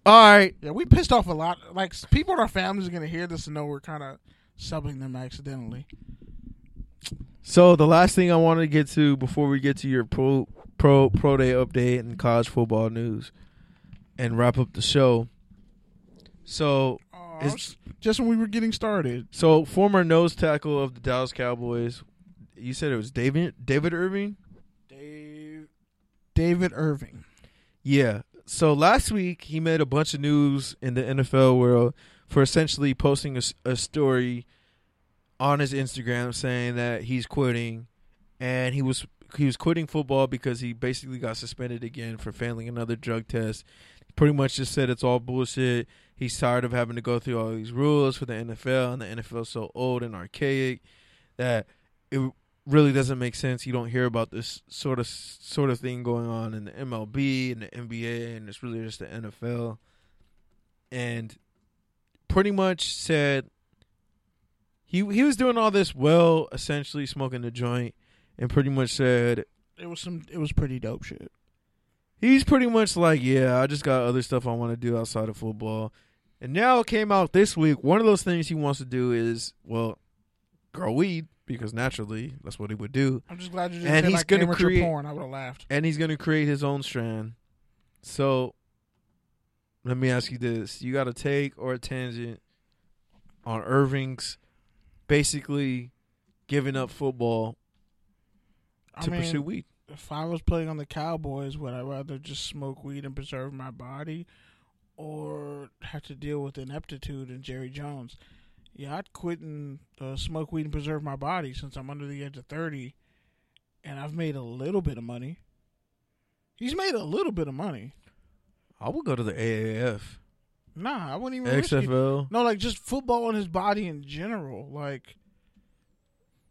All right. Yeah, we pissed off a lot. Like people in our families are gonna hear this and know we're kind of subbing them accidentally. So the last thing I wanted to get to before we get to your pro pro pro day update and college football news, and wrap up the show. So Oh, just when we were getting started. so former nose tackle of the Dallas Cowboys, you said it was David David Irving. Dave, David Irving. Yeah. So last week he made a bunch of news in the NFL world for essentially posting a story on his Instagram saying that he's quitting, and he was he was quitting football because he basically got suspended again for failing another drug test. Pretty much just said it's all bullshit. He's tired of having to go through all these rules for the NFL, and the NFL is so old and archaic that it really doesn't make sense. You don't hear about this sort of sort of thing going on in the MLB and the NBA, and it's really just the NFL. And pretty much said he he was doing all this well, essentially smoking the joint, and pretty much said It was some. It was pretty dope shit. he's pretty much like, yeah, I just got other stuff I want to do outside of football. And now it came out this week. One of those things he wants to do is, well, grow weed because naturally that's what he would do. I'm just glad you didn't And say he's like gonna create- porn. I would have laughed. and he's going to create his own strand. So let me ask you this: You got a take or a tangent on Irving's basically giving up football I to mean, pursue weed? if I was playing on the Cowboys, would I rather just smoke weed and preserve my body, or have to deal with ineptitude and Jerry Jones? Yeah, I'd quit and uh, smoke weed and preserve my body since I'm under the age of thirty, and I've made a little bit of money. He's made a little bit of money. I would go to the AAF, Nah, I wouldn't even. XFL. No, like just football and his body in general. Like,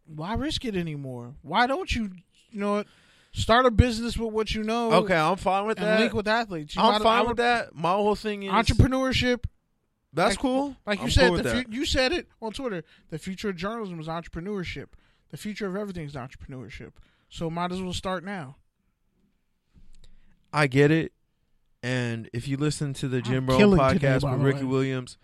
why risk it anymore? Why don't you, you know what, start a business with what you know? Okay, I'm fine with that. link with athletes. You I'm might- fine I with that. My whole thing is Entrepreneurship, That's like- cool. like you I'm said, cool the fu- you said it on Twitter. The future of journalism is entrepreneurship. The future of everything is entrepreneurship. So might as well start now. I get it. And if you listen to the Jim today, podcast with Ricky way. Williams,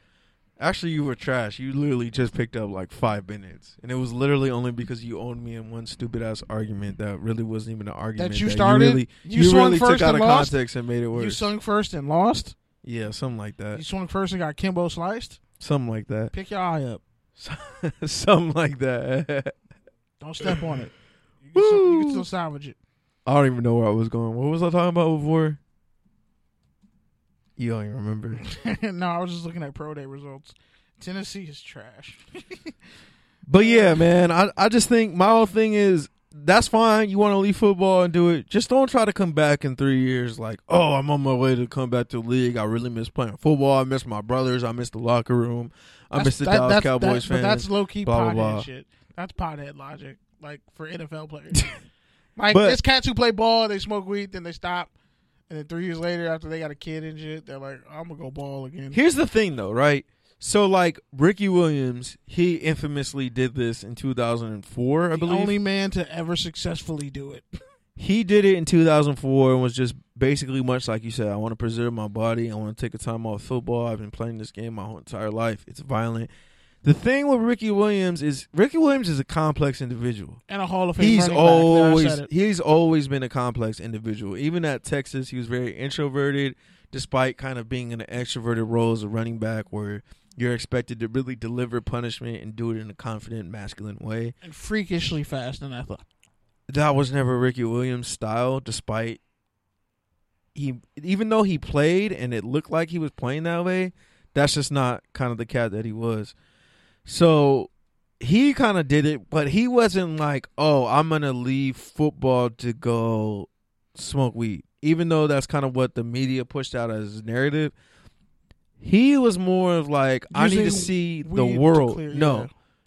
actually you were trash. You literally just picked up like five minutes, and it was literally only because you owned me in one stupid ass argument that really wasn't even an argument that you started? really, You you, really took out of lost? context and made it worse. You swung first and lost. Yeah, something like that. You swung first and got Kimbo sliced. Something like that. Pick your eye up. something like that. Don't step on it. You can, still, you can still salvage it. I don't even know where I was going. What was I talking about before? You don't even remember. no, I was just looking at pro day results. Tennessee is trash. But yeah, man, I I just think my whole thing is that's fine. You want to leave football and do it. Just don't try to come back in three years. Like, oh, I'm on my way to come back to the league. I really miss playing football. I miss my brothers. I miss the locker room. I That's- miss the that- Dallas that's- Cowboys that- But fans. that's low key blah, pothead blah. shit. That's pothead logic, like for NFL players. like But- there's cats who play ball, they smoke weed, then they stop, and then three years later, after they got a kid and shit, they're like, I'm gonna go ball again. Here's the thing, though, right? So, like Ricky Williams, he infamously did this in 2004, I the believe. only man to ever successfully do it. he did it in 2004 and was just basically much like you said. I want to preserve my body. I want to take a time off football. I've been playing this game my whole entire life. It's violent. The thing with Ricky Williams is Ricky Williams is a complex individual. And a Hall of Fame. He's. Always he's always been a complex individual. Even at Texas, he was very introverted, despite kind of being in an extroverted role as a running back, where you're expected to really deliver punishment and do it in a confident, masculine way. and freakishly fast and athletic. that was never Ricky Williams' style, despite he even though he played and it looked like he was playing that way, that's just not kind of the cat that he was. So he kind of did it, but he wasn't like, "Oh, I'm going to leave football to go smoke weed." Even though that's kind of what the media pushed out as narrative. He was more of like, "I need to see the world." clear- no. yeah.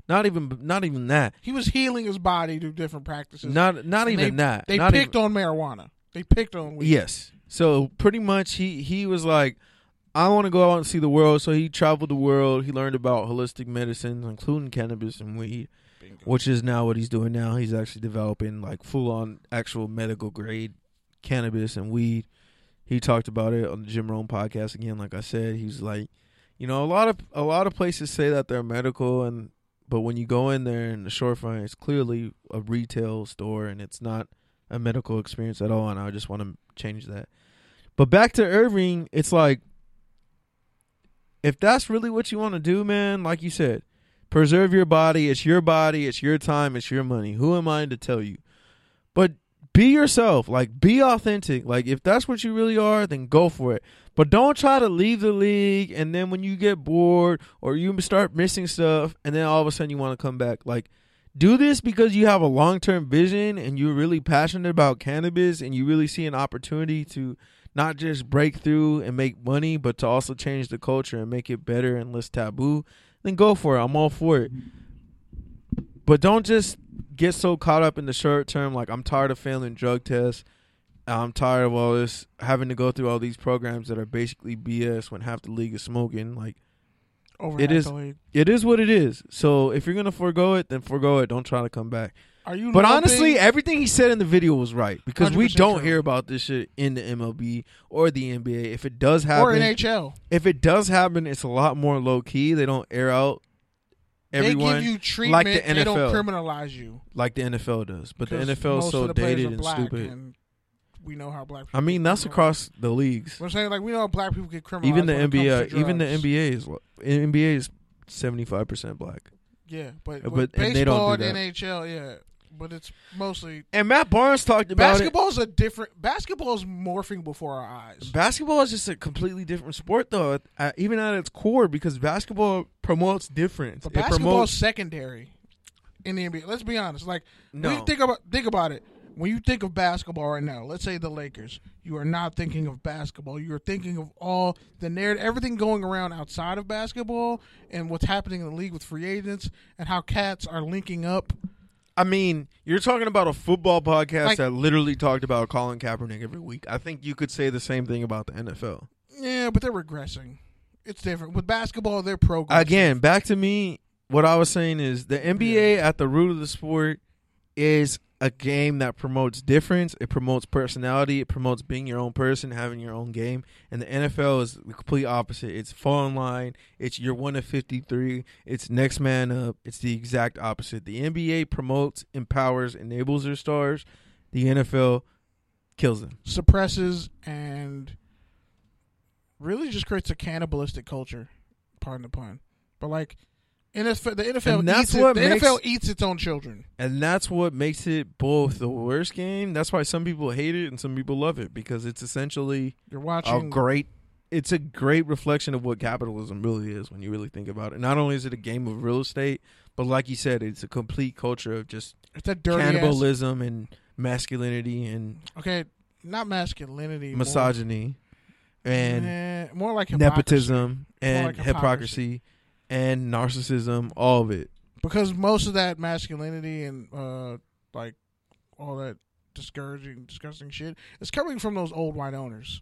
Not even not even that. He was healing his body through different practices. Not not And even they, that. They not picked on marijuana. They picked on weed. Yes. So pretty much he he was like, I want to go out and see the world. So he traveled the world. He learned about holistic medicines, including cannabis and weed, Bingo. which is now what he's doing now. He's actually developing like full on actual medical grade cannabis and weed. He talked about it on the Jim Rome podcast again. Like I said, he's like, you know, a lot of a lot of places say that they're medical and but when you go in there in the shorefront, it's clearly a retail store and it's not a medical experience at all. And I just want to change that. But back to Irving, it's like if that's really what you want to do, man, like you said, preserve your body. It's your body. It's your time. It's your money. Who am I to tell you? But be yourself. Like be authentic. Like if that's what you really are, then go for it. But don't try to leave the league and then when you get bored or you start missing stuff and then all of a sudden you want to come back. Like do this because you have a long-term vision and you're really passionate about cannabis and you really see an opportunity to not just break through and make money, but to also change the culture and make it better and less taboo, then go for it. I'm all for it. But don't just get so caught up in the short term. Like I'm tired of failing drug tests. I'm tired of all this having to go through all these programs that are basically BS when half the league is smoking. Like Over It is- it is what it is. So if you're gonna forego it, then forego it. Don't try to come back. Are you? But honestly, everything he said in the video was right because we don't true. hear about this shit in the MLB or the NBA. If it does happen, or NHL, if it does happen, it's a lot more low key. They don't air out everyone they give you treatment. like the NFL, They don't criminalize you. like the NFL does. But the NFL is so of the players dated and stupid. And we know how black. I mean, that's across the leagues. I'm saying like we know how black people get criminalized. Even the when it comes NBA, even the. NBA is NBA is seventy five percent black. Yeah, but, uh, But- they don't baseball do and. NHL, yeah, but it's mostly And Matt Barnes talked about it. basketball's a different. Basketball's morphing before our eyes. Basketball is just a completely different sport, though, at, even at its core, because basketball promotes difference. But basketball's promotes secondary in the NBA. Let's be honest. Like when you think about think about it. When you think of basketball right now, let's say the Lakers, you are not thinking of basketball. You are thinking of all the narrative, everything going around outside of basketball, and what's happening in the league with free agents, and how cats are linking up. I mean, you're talking about a football podcast Like- that literally talked about Colin Kaepernick every week. I think you could say the same thing about the NFL. Yeah, but they're regressing. It's different with basketball. They're progressing. Again, back to me. What I was saying is the NBA at the root of the sport is a game that promotes difference. It promotes personality. It promotes being your own person, having your own game. And the NFL is the complete opposite. It's fall in line. It's you're one of fifty three. It's next man up. It's the exact opposite. The NBA promotes, empowers, enables their stars. The NFL kills them. suppresses and really just creates a cannibalistic culture. Pardon the pun, but like NFL, the NFL And that's eats it- what the makes- NFL eats its own children. And that's what makes it both the worst game. That's why some people hate it and some people love it because it's essentially You're watching a great it's a great reflection of what capitalism really is when you really think about it. Not only is it a game of real estate, but like you said, it's a complete culture of just It's a dirty ass, cannibalism and masculinity and Okay, not masculinity, more- misogyny and Eh, more like hypocrisy. nepotism and like hypocrisy and narcissism, all of it. because most of that masculinity and uh like all that discouraging, disgusting shit is coming from those old white owners.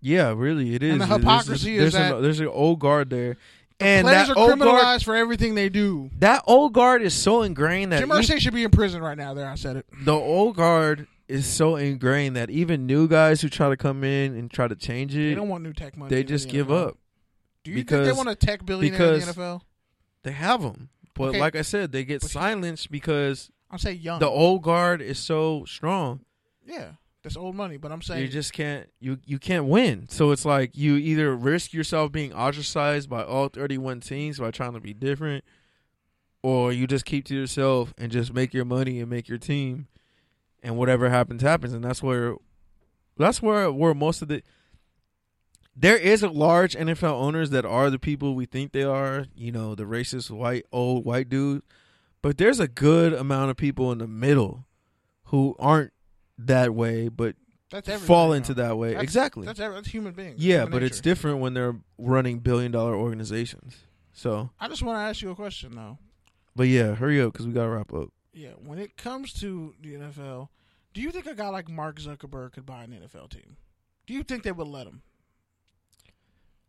Yeah, really, it is. And the There's- hypocrisy there's, is an, that- there's an old guard there, and Players that are old criminalized guard, for everything they do. that old guard is so ingrained that Jim Irsay should be in prison right now. There, I said it. the old guard is so ingrained that even new guys who try to come in and try to change it, They don't want new tech money. they just give up. Do you think because- they want a tech billionaire in the NFL? They have them, but Okay. like I said, they get But- silenced because I'm saying young. the old guard is so strong. yeah, that's old money. But I'm saying You just can't you you can't win. So it's like you either risk yourself being ostracized by all 31 teams by trying to be different or you just keep to yourself and just make your money and make your team and whatever happens happens and that's where that's where where most of the there is a large NFL owners that are the people we think they are, you know, the racist white old white dude, but there's a good amount of people in the middle who aren't that way but that's fall into that way. That's- exactly. That's, every- that's human beings. yeah, Human but it's different when they're running billion dollar organizations. So, I just want to ask you a question though. but yeah, hurry up because we gotta wrap up. Yeah, when it comes to the NFL, do you think a guy like Mark Zuckerberg could buy an NFL team? Do you think they would let him?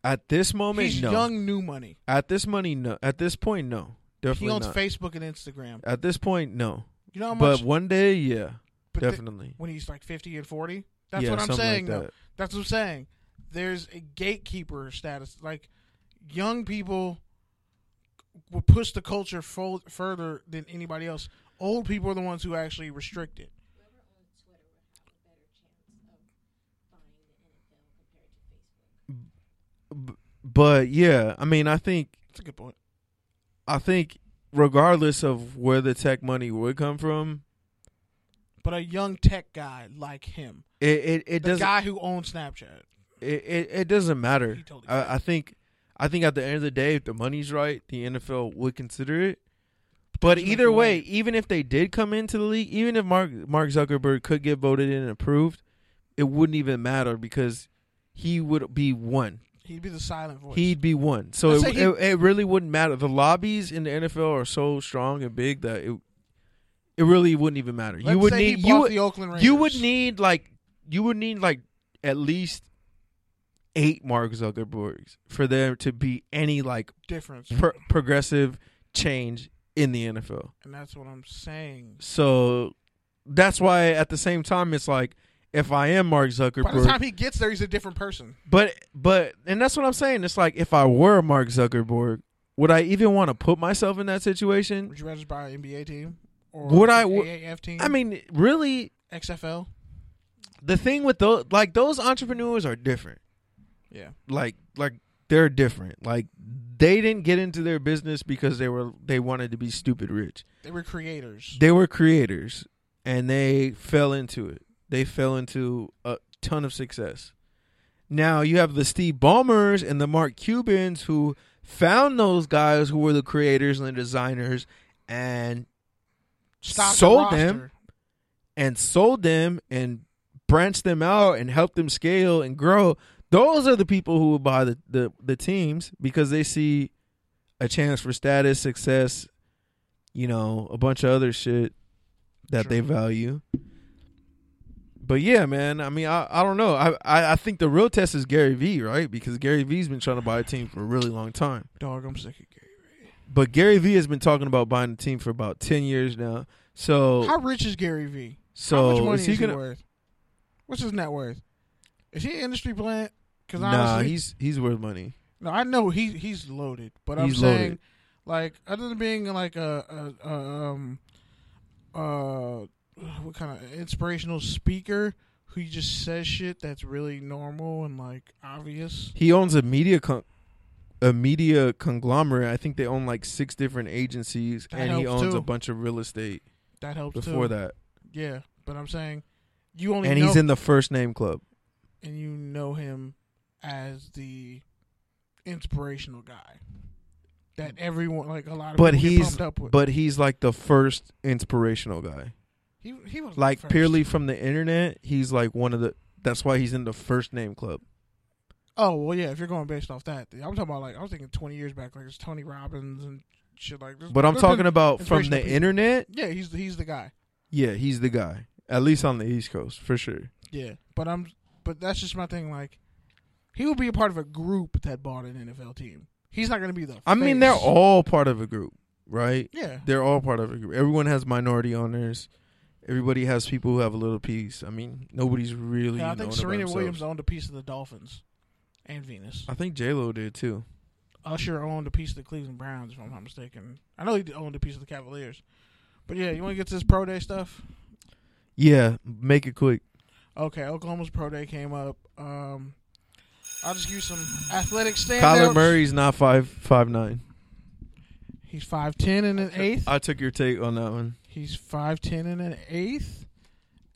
At this moment, He's no. young, new money. At this money, no. At this point, no. Definitely He owns not. Facebook and Instagram. At this point, no. You know how But one day, yeah, th- definitely. when he's like fifty and forty, that's yeah, what I'm saying. Like though. that. That's what I'm saying. There's a gatekeeper status. Like young people will push the culture fo- further than anybody else. Old people are the ones who actually restrict it. Whoever owns Twitter would have a better chance of buying the NFL compared to Facebook. B- But yeah, I mean, I think That's a good point. I think regardless of where the tech money would come from, But a young tech guy like him, it it, it the doesn't guy who owns Snapchat, it, it, it doesn't matter. totally. I, I think I think at the end of the day, if the money's right, the NFL would consider it. But either for way, even if they did come into the league, even if Mark Mark Zuckerberg could get voted in and approved, it wouldn't even matter because he would be one. He'd be the silent voice. He'd be one. So it, it, it really wouldn't matter. The lobbies in the NFL are so strong and big that it it really wouldn't even matter. Let's you would need you would the Oakland Raiders. you would need like you would need like at least eight Mark Zuckerbergs for there to be any like difference, pro- progressive change in the NFL. and that's what I'm saying. So that's why at the same time it's like if I am Mark Zuckerberg, By the time he gets there, he's a different person. but but and that's what I'm saying. It's like if I were Mark Zuckerberg, would I even want to put myself in that situation? Would you rather buy an NBA team or Would I- AAF team? I mean, really, XFL. the thing with those like those entrepreneurs are different. Yeah, like like they're different. Like they didn't get into their business because they were they wanted to be stupid rich. they were creators. They were creators and they fell into it. They fell into a ton of success. Now you have the Steve Ballmers and the Mark Cubans who found those guys who were the creators and the designers and Stocked the sold them and sold them and branched them out and helped them scale and grow. Those are the people who will buy the, the, the teams because they see a chance for status, success, you know, a bunch of other shit that they value. But yeah, man, I mean, I, I don't know. I, I I think the real test is Gary Vee, right? Because Gary Vee's been trying to buy a team for a really long time. Dog, I'm sick of Gary. But Gary Vee has been talking about buying a team for about ten years now. So How rich is Gary Vee? so How much money is is he he, gonna? worth? What's his net worth? Is he an industry plant? Because Nah, honestly, he's he's worth money. no, I know he he's loaded, but I'm saying, loaded. like, other than being like a, a, a um uh what kind of inspirational speaker who just says shit that's really normal and like obvious. He owns a media con- a media conglomerate. I think they own like six different agencies, That and he owns too. a bunch of real estate That helps before too. that. Yeah, but I'm saying you only And he's in the first name club. and you know him as the inspirational guy that everyone like a lot of But he's pumped up with. but he's like the first inspirational guy. He he was Like first. purely from the internet, he's like one of the. That's why he's in the first name club. Oh well, yeah. If you're going based off that, I'm talking about like I was thinking 20 years back, like it's Tony Robbins and shit like this. But I'm talking about from the people. internet. Yeah, he's he's the guy. Yeah, he's the guy. At least on the East Coast, for sure. Yeah, but I'm but that's just my thing. Like he would be a part of a group that bought an NFL team. He's not going to be the. I mean, they're all part of a group, right? Yeah, They're all part of a group. Everyone has minority owners. Everybody has people who have a little piece. I mean, nobody's really. yeah. I think Serena Williams owned a piece of the Dolphins and Venus. I think J Lo did too. Usher owned a piece of the Cleveland Browns, if I'm not mistaken. I know he owned a piece of the Cavaliers. But yeah, you want to get to this pro day stuff? Yeah, make it quick. Okay, Oklahoma's pro day came up. Um, I'll just give you some athletic standouts. Kyler Murray's not five five nine. He's five ten and an eighth. I took your take on that one. He's five ten and an eighth,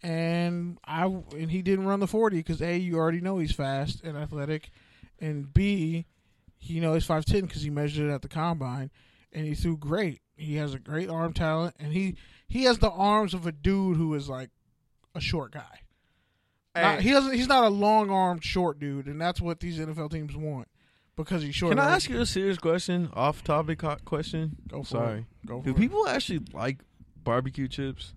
and I and he didn't run the forty because a you already know he's fast and athletic, and b you know he's five ten because he measured it at the combine, and he threw great. He has a great arm talent, and he he has the arms of a dude who is like a short guy. Not- he doesn't. He's not a long armed short dude, and that's what these NFL teams want because he's short. Can I ask you a serious question? Off topic question. Go for Sorry. it. Go for Do it. people actually like barbecue chips,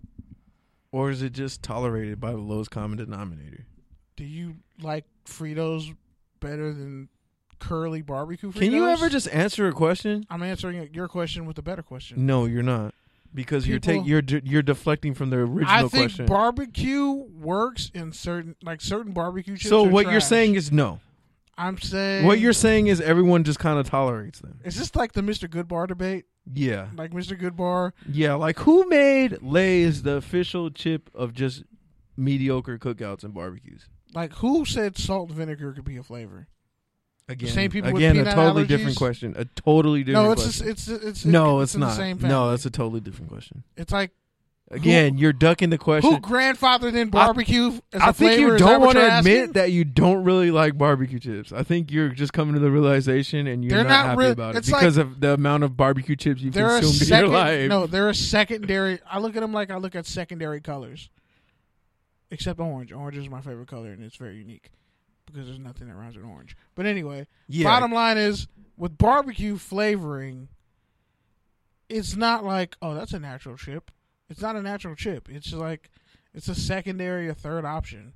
or is it just tolerated by the lowest common denominator? Do you like Fritos better than curly barbecue Fritos? Can you ever just answer a question? I'm answering your question with a better question. No, you're not, because you're People- take you're you're deflecting from the original I think question. barbecue works in certain like certain barbecue chips. so what you're saying is no. I'm saying What you're saying is everyone just kind of tolerates them. is this like the Mr. Goodbar debate? Yeah, Like Mr. Goodbar, yeah. Like who made Lay's the official chip of just mediocre cookouts and barbecues? like who said salt and vinegar could be a flavor? Again, same people with again, a totally allergies? different question. A totally different. no, it's question. just, it's it's no, it's, it's, not. The same no, that's a totally different question. it's like Again, you're ducking the question. who grandfathered in barbecue as I think you don't want to admit that you don't really like barbecue chips. I think you're just coming to the realization and you're They're not, not happy real- about it because of the amount of barbecue chips you've consumed in your life. no, they're a secondary. I look at them like I look at secondary colors, except orange. Orange is my favorite color, and it's very unique because there's nothing that rhymes with orange. But anyway, yeah, bottom line is with barbecue flavoring, it's not like oh that's a natural chip. It's not a natural chip. It's like it's a secondary or third option.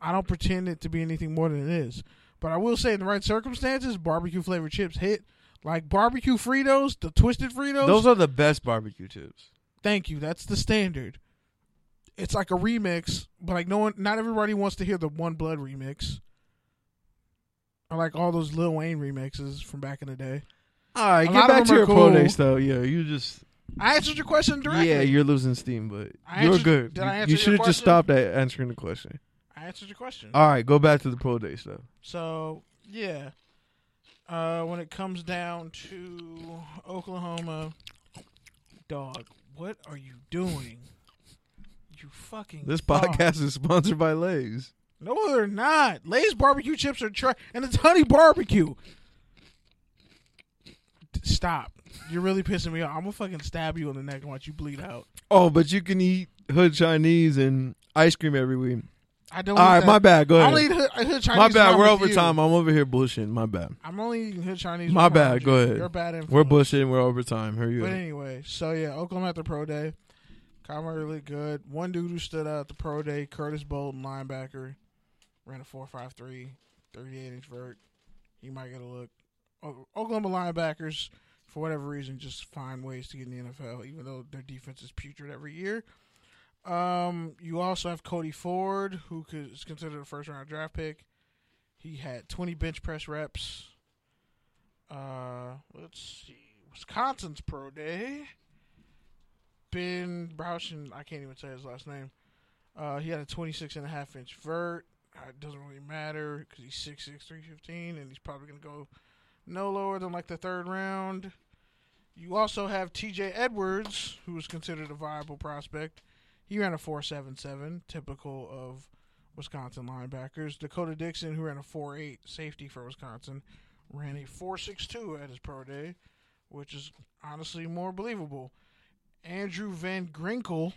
I don't pretend it to be anything more than it is. But I will say, in the right circumstances, barbecue flavored chips hit. Like barbecue Fritos, the twisted Fritos. those are the best barbecue chips. Thank you. That's the standard. It's like a remix, but like no one, not everybody wants to hear the One Blood remix. I like all those Lil Wayne remixes from back in the day. All right, A get back to your pro cool. days though. Yeah, you just I answered your question directly. yeah, you're losing steam, but I you're answered- good. did I You- answer you your should have just question? stopped at answering the question. I answered your question. All right, go back to the pro day stuff. So yeah, uh, when it comes down to Oklahoma, dog, what are you doing? You fucking This fuck. podcast is sponsored by Lay's. No, they're not. Lay's barbecue chips are trash, and it's honey barbecue. Stop! You're really pissing me off. I'm gonna fucking stab you in the neck and watch you bleed out. Oh, but you can eat hood Chinese and ice cream every week. I don't. All right, that. my bad. Go ahead. I only eat hood, hood Chinese. My bad. We're over time. I'm over here bullshitting. My bad. I'm only eating hood Chinese. My bad. Go ahead. You're bad influence. We're bullshitting. We're over time. Here you But anyway, so yeah, Oklahoma at the pro day. Kyler Murray really good. One dude who stood out at the pro day, Curtis Bolton, linebacker, ran a 4.53, 38 inch vert. He might get a look. Oklahoma linebackers, for whatever reason, just find ways to get in the NFL, even though their defense is putrid every year. Um, you also have Cody Ford, who is considered a first round draft pick. He had 20 bench press reps. Uh, let's see. Wisconsin's pro day. Ben Brouchen, I can't even say his last name. Uh, he had a 26 and a half inch vert. Uh, It doesn't really matter because he's 6'6", 315, and he's probably going to go no lower than like the third round. You also have T.J. Edwards, who was considered a viable prospect. He ran a 4.77, typical of Wisconsin linebackers. D'Cota Dixon, who ran a 4.8 safety for Wisconsin, ran a 4.62 at his pro day, which is honestly more believable. Andrew Van Ginkel,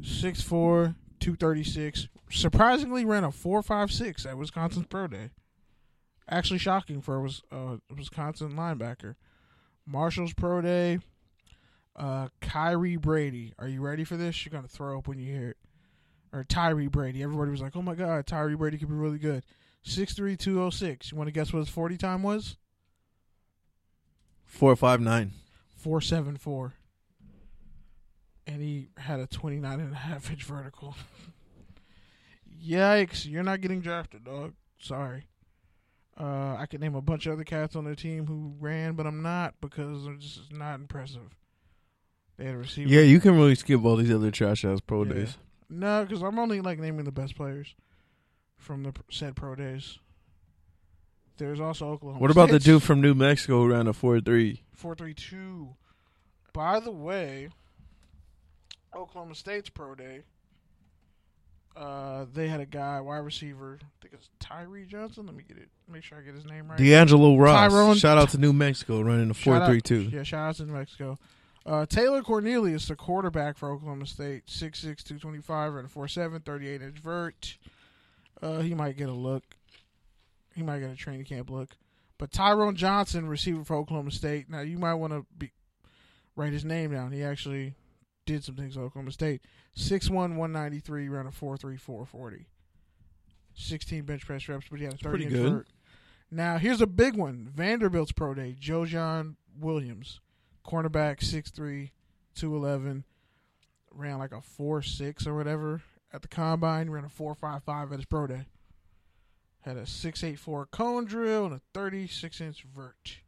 6'4, 236, surprisingly ran a 4.56 at Wisconsin's pro day. Actually shocking for a uh, Wisconsin linebacker. Marshall's pro day, uh, Kyrie Brady. Are you ready for this? You're going to throw up when you hear it. Or Tyre Brady. Everybody was like, oh my God, Tyre Brady could be really good. Six three two zero six. You want to guess what his 40 time was? Four five nine. 474. And he had a 29 and a half inch vertical. Yikes. You're not getting drafted, dog. Sorry. Uh, I could name a bunch of other cats on their team who ran, but I'm not because they're just not impressive. They had a receiver. Yeah, you can really skip all these other trash ass pro Yeah. days. No, because I'm only like naming the best players from the said pro days. There's also Oklahoma. What about the dude from New Mexico who ran a four three? Four three two. By the way, Oklahoma State's pro day. Uh, they had a guy wide receiver. I think it's Tyree Johnson. Let me get it. Make sure I get his name right. D'Angelo Ross. Tyrone- Shout out to New Mexico running the four three two. Yeah, shout out to New Mexico. Uh, Taylor Cornelius, the quarterback for Oklahoma State, 6'6", 225, and a 4'7", 38 inch vert. Uh, he might get a look. He might get a training camp look. But Tyron Johnson, receiver for Oklahoma State. Now you might want to be write his name down. He actually did some things at Oklahoma State. 6'1", 193, ran a 4'3", 440. 16 bench press reps, but he had a 30 pretty inch good. vert. Now here's a big one. Vanderbilt's pro day. Joejuan Williams, cornerback, 6'3", 211, ran like a 4'6 or whatever at the combine. Ran a 4'5'5 at his pro day. Had a 6'8'4 cone drill and a 36 inch vert.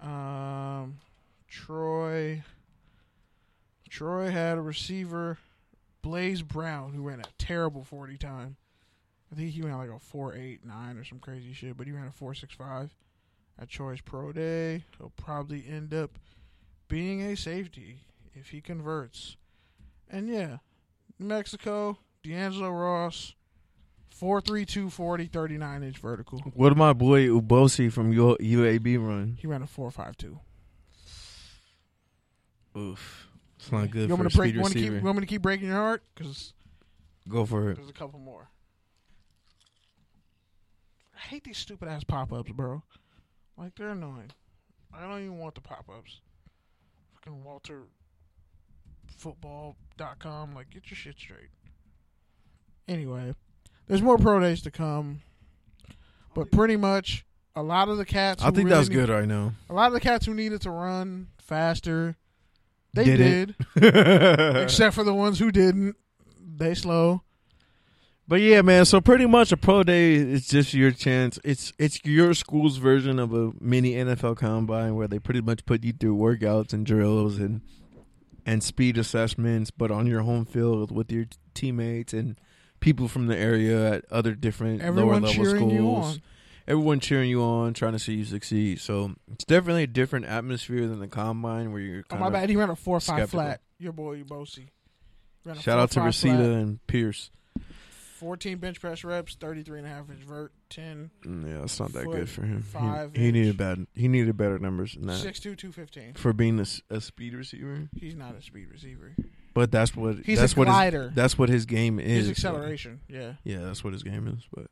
Um, Troy. Troy had a receiver, Blaze Brown, who ran a terrible 40 time. I think he ran like a 4'8'9 or some crazy shit, but he ran a 4'6'5 at Troy's Pro Day. He'll probably end up being a safety if he converts. And yeah, New Mexico, D'Angelo Ross, 4'3", 240, 39 inch vertical. What did my boy Ubosi from U- UAB run? He ran a 4'5'2. Oof, it's not good You want for me to break? want, to keep, you want me to keep breaking your heart? Because Go for it. there's a couple more. I hate these stupid ass pop ups, bro. Like they're annoying. I don't even want the pop ups. Fucking Walter football.com like get your shit straight. Anyway, there's more pro days to come. But pretty much a lot of the cats I think really that's need- good right now. A lot of the cats who needed to run faster they Did did. Except for the ones who didn't. They slow. But yeah, man. So pretty much a pro day is just your chance. It's it's your school's version of a mini NFL combine where they pretty much put you through workouts and drills and and speed assessments, but on your home field with your teammates and people from the area at other different Everyone lower level schools. Everyone cheering you on, trying to see you succeed. So it's definitely a different atmosphere than the combine where you're Oh my of. bad. He ran a four five flat. Your boy Bosi. Ran a Shout out to 4.5 Reseda flat. and Pierce. 14 bench press reps, 33 and a half inch vert, 10, Mm, Yeah, it's not that Foot, good for him. He- five he, inch. needed bad. He needed better numbers than that 6'2", 215. for being a speed receiver. He's not a speed receiver. But that's what He's that's a what his, that's what his game is. His acceleration, yeah. Yeah, that's what his game is. But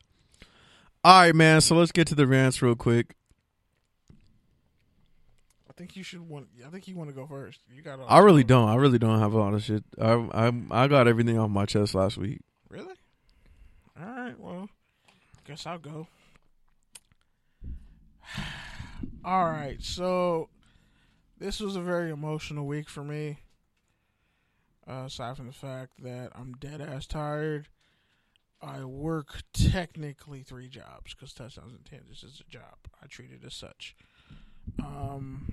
all right, man. So let's get to the rants real quick. I think you should want. I think you want to go first. You got. I really don't. I really don't have a lot of shit. I I I got everything off my chest last week. Really? All right. Well, guess I'll go. All right. So, this was a very emotional week for me. Uh, aside from the fact that I'm dead ass tired, I work technically three jobs because touchdowns and tangents is a job. I treat it as such. Um,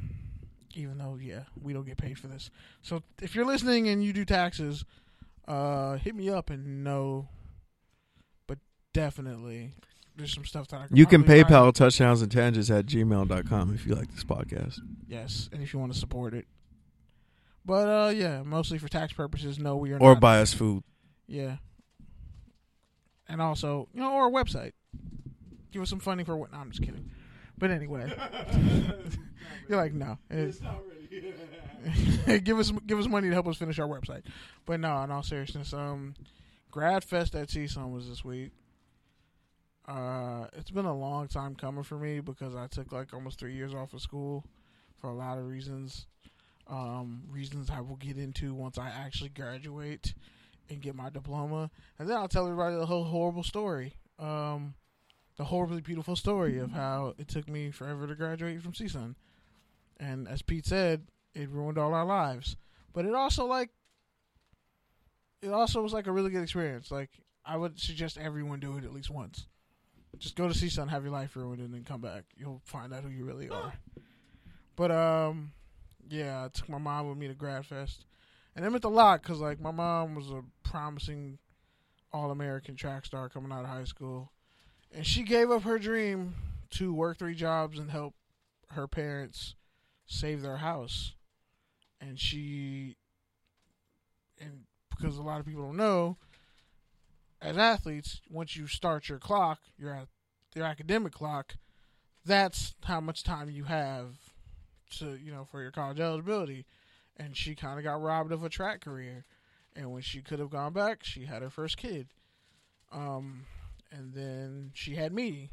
even though yeah, we don't get paid for this. So if you're listening and you do taxes, uh, hit me up and know. But definitely, there's some stuff that I can You can find- PayPal touchdowns and tangents at gmail.com if you like this podcast. Yes, and if you want to support it. But uh, yeah, mostly for tax purposes. No, we are Or not. buy us food. Yeah. And also you know, or a website. Give us some funding for what? No, I'm just kidding. But anyway, you're like, no. It's- give us give us money to help us finish our website. But no, in all seriousness, um, Grad Fest at CSUN was this week. Uh, it's been a long time coming for me because I took like almost three years off of school for a lot of reasons. Um, reasons I will get into once I actually graduate and get my diploma, and then I'll tell everybody the whole horrible story. Um, the horribly beautiful story of how it took me forever to graduate from CSUN. And as Pete said, it ruined all our lives. But it also like it also was like a really good experience. Like I would suggest everyone do it at least once. Just go to CSUN, have your life ruined, and then come back. You'll find out who you really are. But um, yeah, I took my mom with me to Grad Fest, and it meant a lot because like my mom was a promising All American track star coming out of high school, and she gave up her dream to work three jobs and help her parents save their house. And she, and because a lot of people don't know, as athletes, once you start your clock, your your academic clock, that's how much time you have to you know for your college eligibility. And she kind of got robbed of a track career, and when she could have gone back, she had her first kid. Um, and then she had me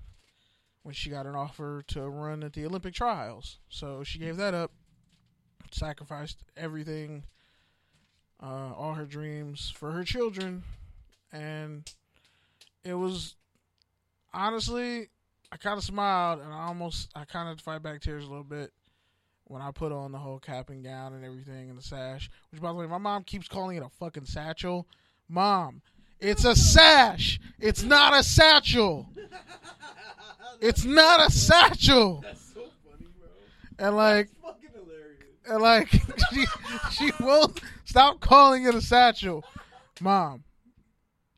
when she got an offer to run at the Olympic trials. So she gave that up, sacrificed everything, uh, all her dreams for her children, and it was honestly, I kind of smiled and I almost, I kind of fight back tears a little bit when I put on the whole cap and gown and everything and the sash. Which, by the way, my mom keeps calling it a fucking satchel. Mom, it's a sash. It's not a satchel. It's not a satchel. That's so funny, bro. And like, fucking hilarious. and like, she she won't stop calling it a satchel. Mom,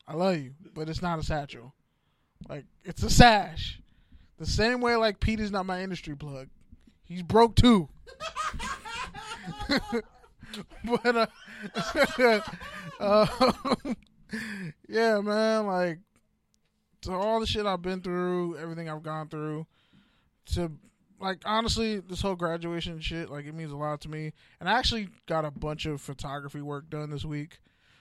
I love you, but it's not a satchel. Like, it's a sash. The same way, like Pete is not my industry plug. He's broke too. but uh, uh, yeah, man, like to all the shit I've been through, everything I've gone through, to like honestly, this whole graduation shit, like it means a lot to me. And I actually got a bunch of photography work done this week,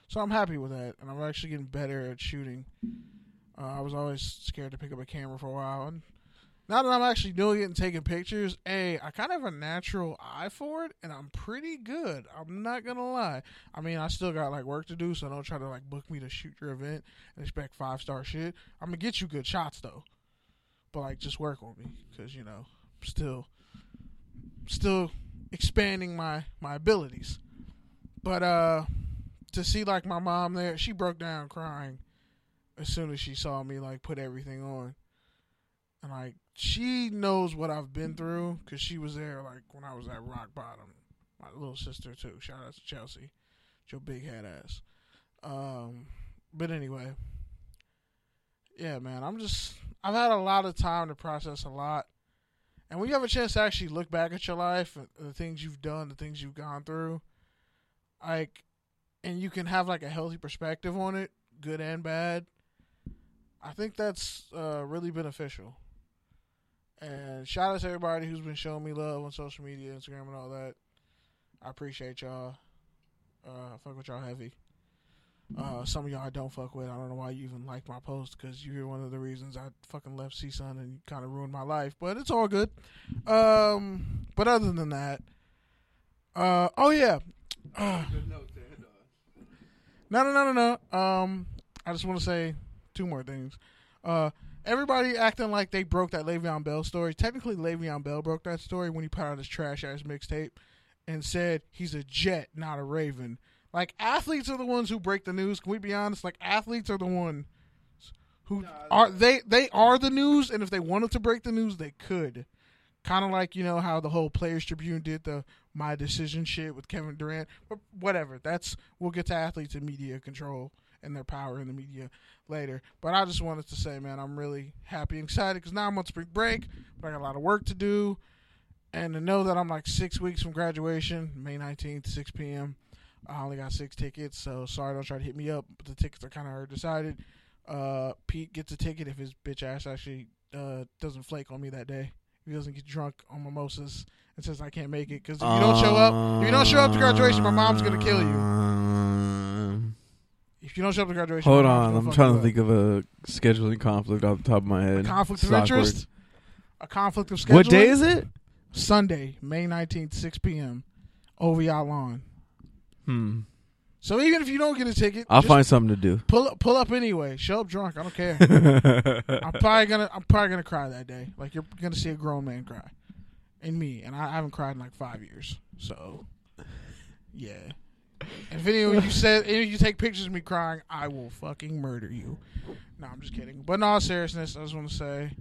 so I'm happy with that. And I'm actually getting better at shooting. Uh, I was always scared to pick up a camera for a while, and now that I'm actually doing it and taking pictures, a I kind of have a natural eye for it, and I'm pretty good. I'm not gonna lie. I mean, I still got like work to do, so don't try to like book me to shoot your event and expect five star shit. I'm gonna get you good shots though, but like just work on me because you know I'm still still expanding my my abilities. But uh to see like my mom there, she broke down crying as soon as she saw me like put everything on. And like she knows what I've been through cuz she was there like when I was at rock bottom. My little sister too. Shout out to Chelsea. Your big head ass. Um but anyway, yeah, man, I'm just I've had a lot of time to process a lot. And when you have a chance to actually look back at your life the things you've done, the things you've gone through, like, and you can have like a healthy perspective on it, good and bad, I think that's uh, really beneficial. And shout out to everybody who's been showing me love on social media, Instagram, and all that. I appreciate y'all. Uh, I fuck with y'all heavy. Uh, some of y'all I don't fuck with. I don't know why you even like my post because you're one of the reasons I fucking left CSUN and kind of ruined my life. But it's all good. Um, but other than that, uh, oh yeah, Good note there, dog. no, no, no, no, no. Um, I just want to say two more things. Uh, everybody acting like they broke that Le'Veon Bell story. Technically, Le'Veon Bell broke that story when he put out his trash ass mixtape and said he's a Jet, not a Raven. Like athletes are the ones who break the news. Can we be honest? Like athletes are the one who Nah, are they they are the news, and if they wanted to break the news, they could. Kind of like you know how the whole Players Tribune did the my decision shit with Kevin Durant, but whatever. That's we'll get to athletes and media control and their power in the media later. But I just wanted to say, man, I'm really happy and excited because now I'm on spring break, but I got a lot of work to do, and to know that I'm like six weeks from graduation, May 19th, 6 p.m. I only got six tickets, so sorry, don't try to hit me up. But the tickets are kind of decided. Uh, Pete gets a ticket if his bitch ass actually uh, doesn't flake on me that day. If he doesn't get drunk on mimosas and says I can't make it because if you don't show up, if you don't show up to graduation, my mom's gonna kill you. If you don't show up to graduation, Hold on, I'm trying to think of a scheduling conflict off the top of my head. a conflict of It's awkward. interest. A conflict of scheduling. What day is it? Sunday, May nineteenth, six p.m. OVI lawn. Hmm. So even if you don't get a ticket, I'll just find something to do. pull up. Pull up anyway. Show up drunk. I don't care. I'm probably gonna. I'm probably gonna cry that day. Like you're gonna see a grown man cry, and me, and I, I haven't cried in like five years. So, yeah. If any of you said any of you take pictures of me crying, I will fucking murder you. No, I'm just kidding. But in all seriousness, I just want to say,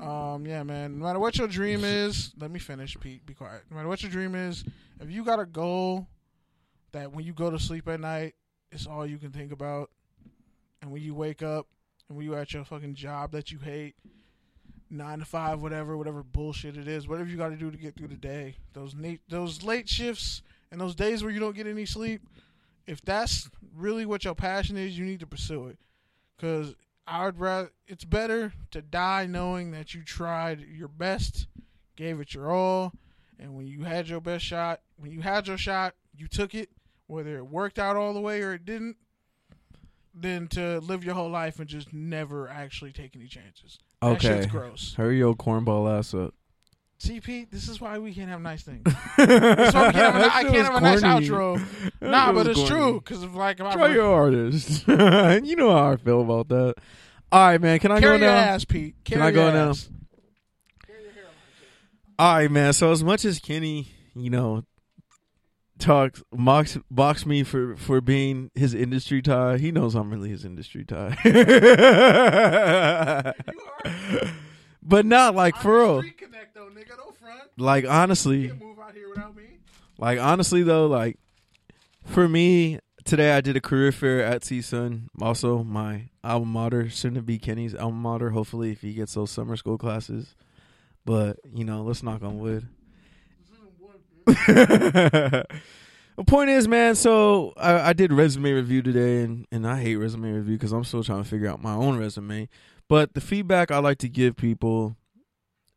um, yeah, man. No matter what your dream is, let me finish, Pete. Be quiet. No matter what your dream is, if you got a goal that when you go to sleep at night, it's all you can think about, and when you wake up, and when you at your fucking job that you hate, nine to five, whatever, whatever bullshit it is, whatever you got to do to get through the day, those late, those late shifts and those days where you don't get any sleep, if that's really what your passion is, you need to pursue it. Cause I would rather, it's better to die knowing that you tried your best, gave it your all, and when you had your best shot, when you had your shot, you took it, whether it worked out all the way or it didn't, than to live your whole life and just never actually take any chances. Okay. That shit's gross. Hurry your cornball ass up. See, Pete, this is why we can't have nice things. That's why we can't have a, I can't have a nice outro. Nah, but it's true. Because of like, if I Try your hardest. you know how I feel about that. All right, man. Can I carry go your now? ass, Pete. Can I go your now? ass. All right, man. So as much as Kenny, you know, talks mocks box me for for being his industry tie, he knows I'm really his industry tie. but not like for real. Street Connect, though, nigga. Don't front. Like You honestly, can't move out here without me. like honestly though, like for me today, I did a career fair at CSUN. Also, my alma mater, soon to be Kenny's alma mater. Hopefully, if he gets those summer school classes. But you know, let's knock on wood. the point is, man. So I, I did resume review today, and and I hate resume review because I'm still trying to figure out my own resume. But the feedback I like to give people,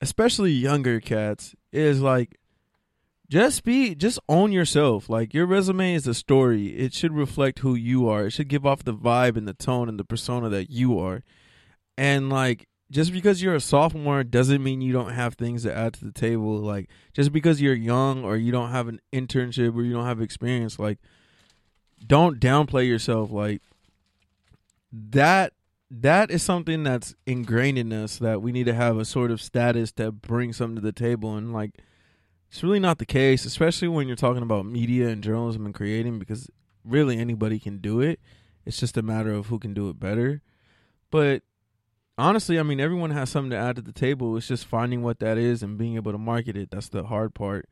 especially younger cats, is like, just be, just own yourself. Like your resume is a story. It should reflect who you are. It should give off the vibe and the tone and the persona that you are. And like, just because you're a sophomore doesn't mean you don't have things to add to the table. Like just because you're young or you don't have an internship or you don't have experience, like don't downplay yourself. Like that that is something that's ingrained in us that we need to have a sort of status to bring something to the table and like it's really not the case, especially when you're talking about media and journalism and creating because really anybody can do it. It's just a matter of who can do it better. But honestly, I mean, everyone has something to add to the table. It's just finding what that is and being able to market it. That's the hard part.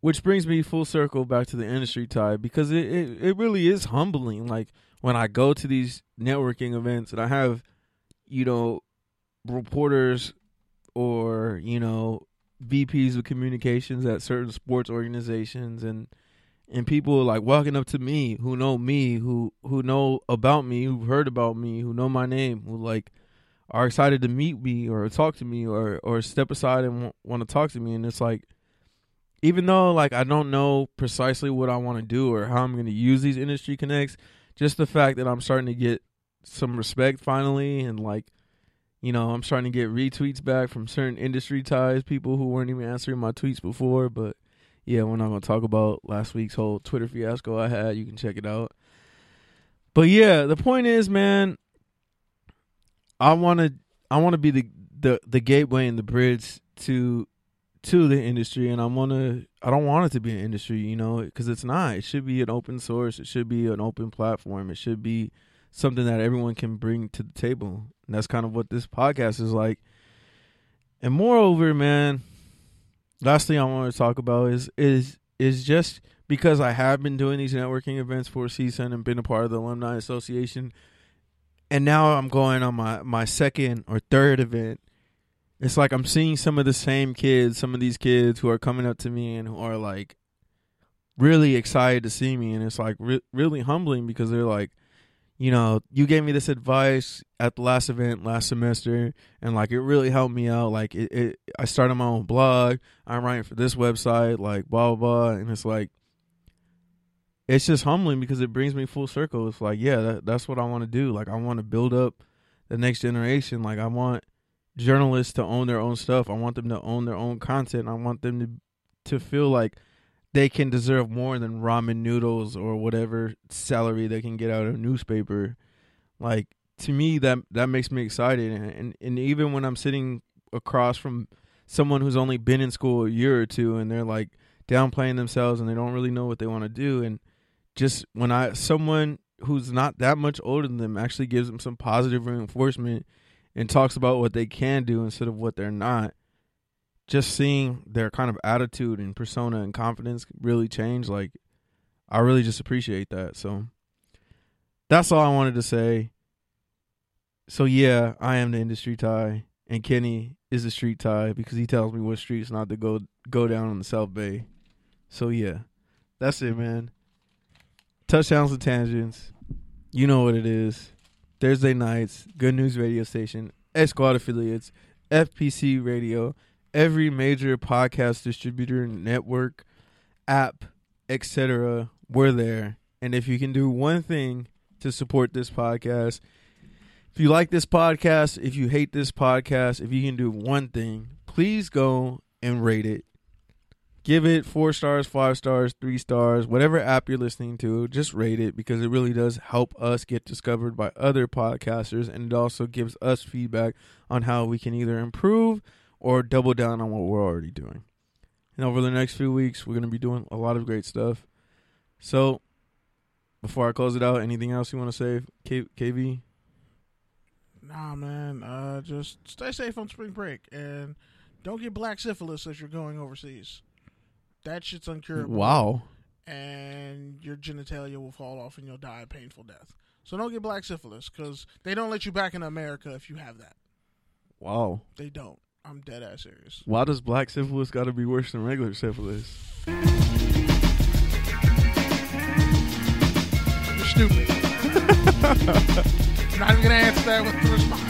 Which brings me full circle back to the industry tie because it, it, it really is humbling. Like when I go to these networking events and I have, you know, reporters or, you know, VPs of communications at certain sports organizations and and people like walking up to me who know me, who who know about me, who've heard about me, who know my name, who like are excited to meet me or talk to me or or step aside and w- want to talk to me. And it's like even though like I don't know precisely what I want to do or how I'm going to use these industry connects, just the fact that I'm starting to get some respect finally and like you know, I'm starting to get retweets back from certain industry ties, people who weren't even answering my tweets before, but yeah, we're not going to talk about last week's whole Twitter fiasco I had. You can check it out. But yeah, the point is, man, I want to I want to be the, the the gateway and the bridge to to the industry and I'm to I don't want it to be an industry, you know, cuz it's not. It should be an open source. It should be an open platform. It should be something that everyone can bring to the table. And that's kind of what this podcast is like. And moreover, man, last thing I want to talk about is is is just because I have been doing these networking events for CSUN and been a part of the alumni association, and now I'm going on my my second or third event. It's like I'm seeing some of the same kids, some of these kids who are coming up to me and who are like really excited to see me, and it's like re- really humbling because they're like, you know, you gave me this advice at the last event last semester, and like it really helped me out. Like it, it I started my own blog. I'm writing for this website, like blah blah blah, and it's like it's just humbling because it brings me full circle. It's like, yeah, that, that's what I want to do. Like I want to build up the next generation. Like I want journalists to own their own stuff. I want them to own their own content. I want them to to feel like they can deserve more than ramen noodles or whatever salary they can get out of a newspaper. Like to me that that makes me excited and, and and even when I'm sitting across from someone who's only been in school a year or two and they're like downplaying themselves and they don't really know what they want to do and just when I someone who's not that much older than them actually gives them some positive reinforcement and talks about what they can do instead of what they're not just seeing their kind of attitude and persona and confidence really change like i really just appreciate that so. That's all i wanted to say. So yeah i am the industry tie and kenny is the street tie because he tells me what streets not to go go down on the south bay. So yeah that's it man. Touchdowns and tangents. You know what it is thursday nights good news radio station squad affiliates fpc radio every major podcast distributor network app etc we're there. And if you can do one thing to support this podcast if you like this podcast if you hate this podcast if you can do one thing please go and rate it give it four stars five stars three stars whatever app you're listening to just rate it because it really does help us get discovered by other podcasters and it also gives us feedback on how we can either improve or double down on what we're already doing. And over the next few weeks, we're going to be doing a lot of great stuff. So, before I close it out, anything else you want to say, K- KV? Nah, man. Uh, just stay safe on spring break and don't get black syphilis if you're going overseas. That shit's uncurable. Wow. And your genitalia will fall off and you'll die a painful death. So don't get black syphilis because they don't let you back in America if you have that. Wow. They don't. I'm dead ass serious. Why does black syphilis got to be worse than regular syphilis? You're stupid. I'm Not even gonna answer that with the response.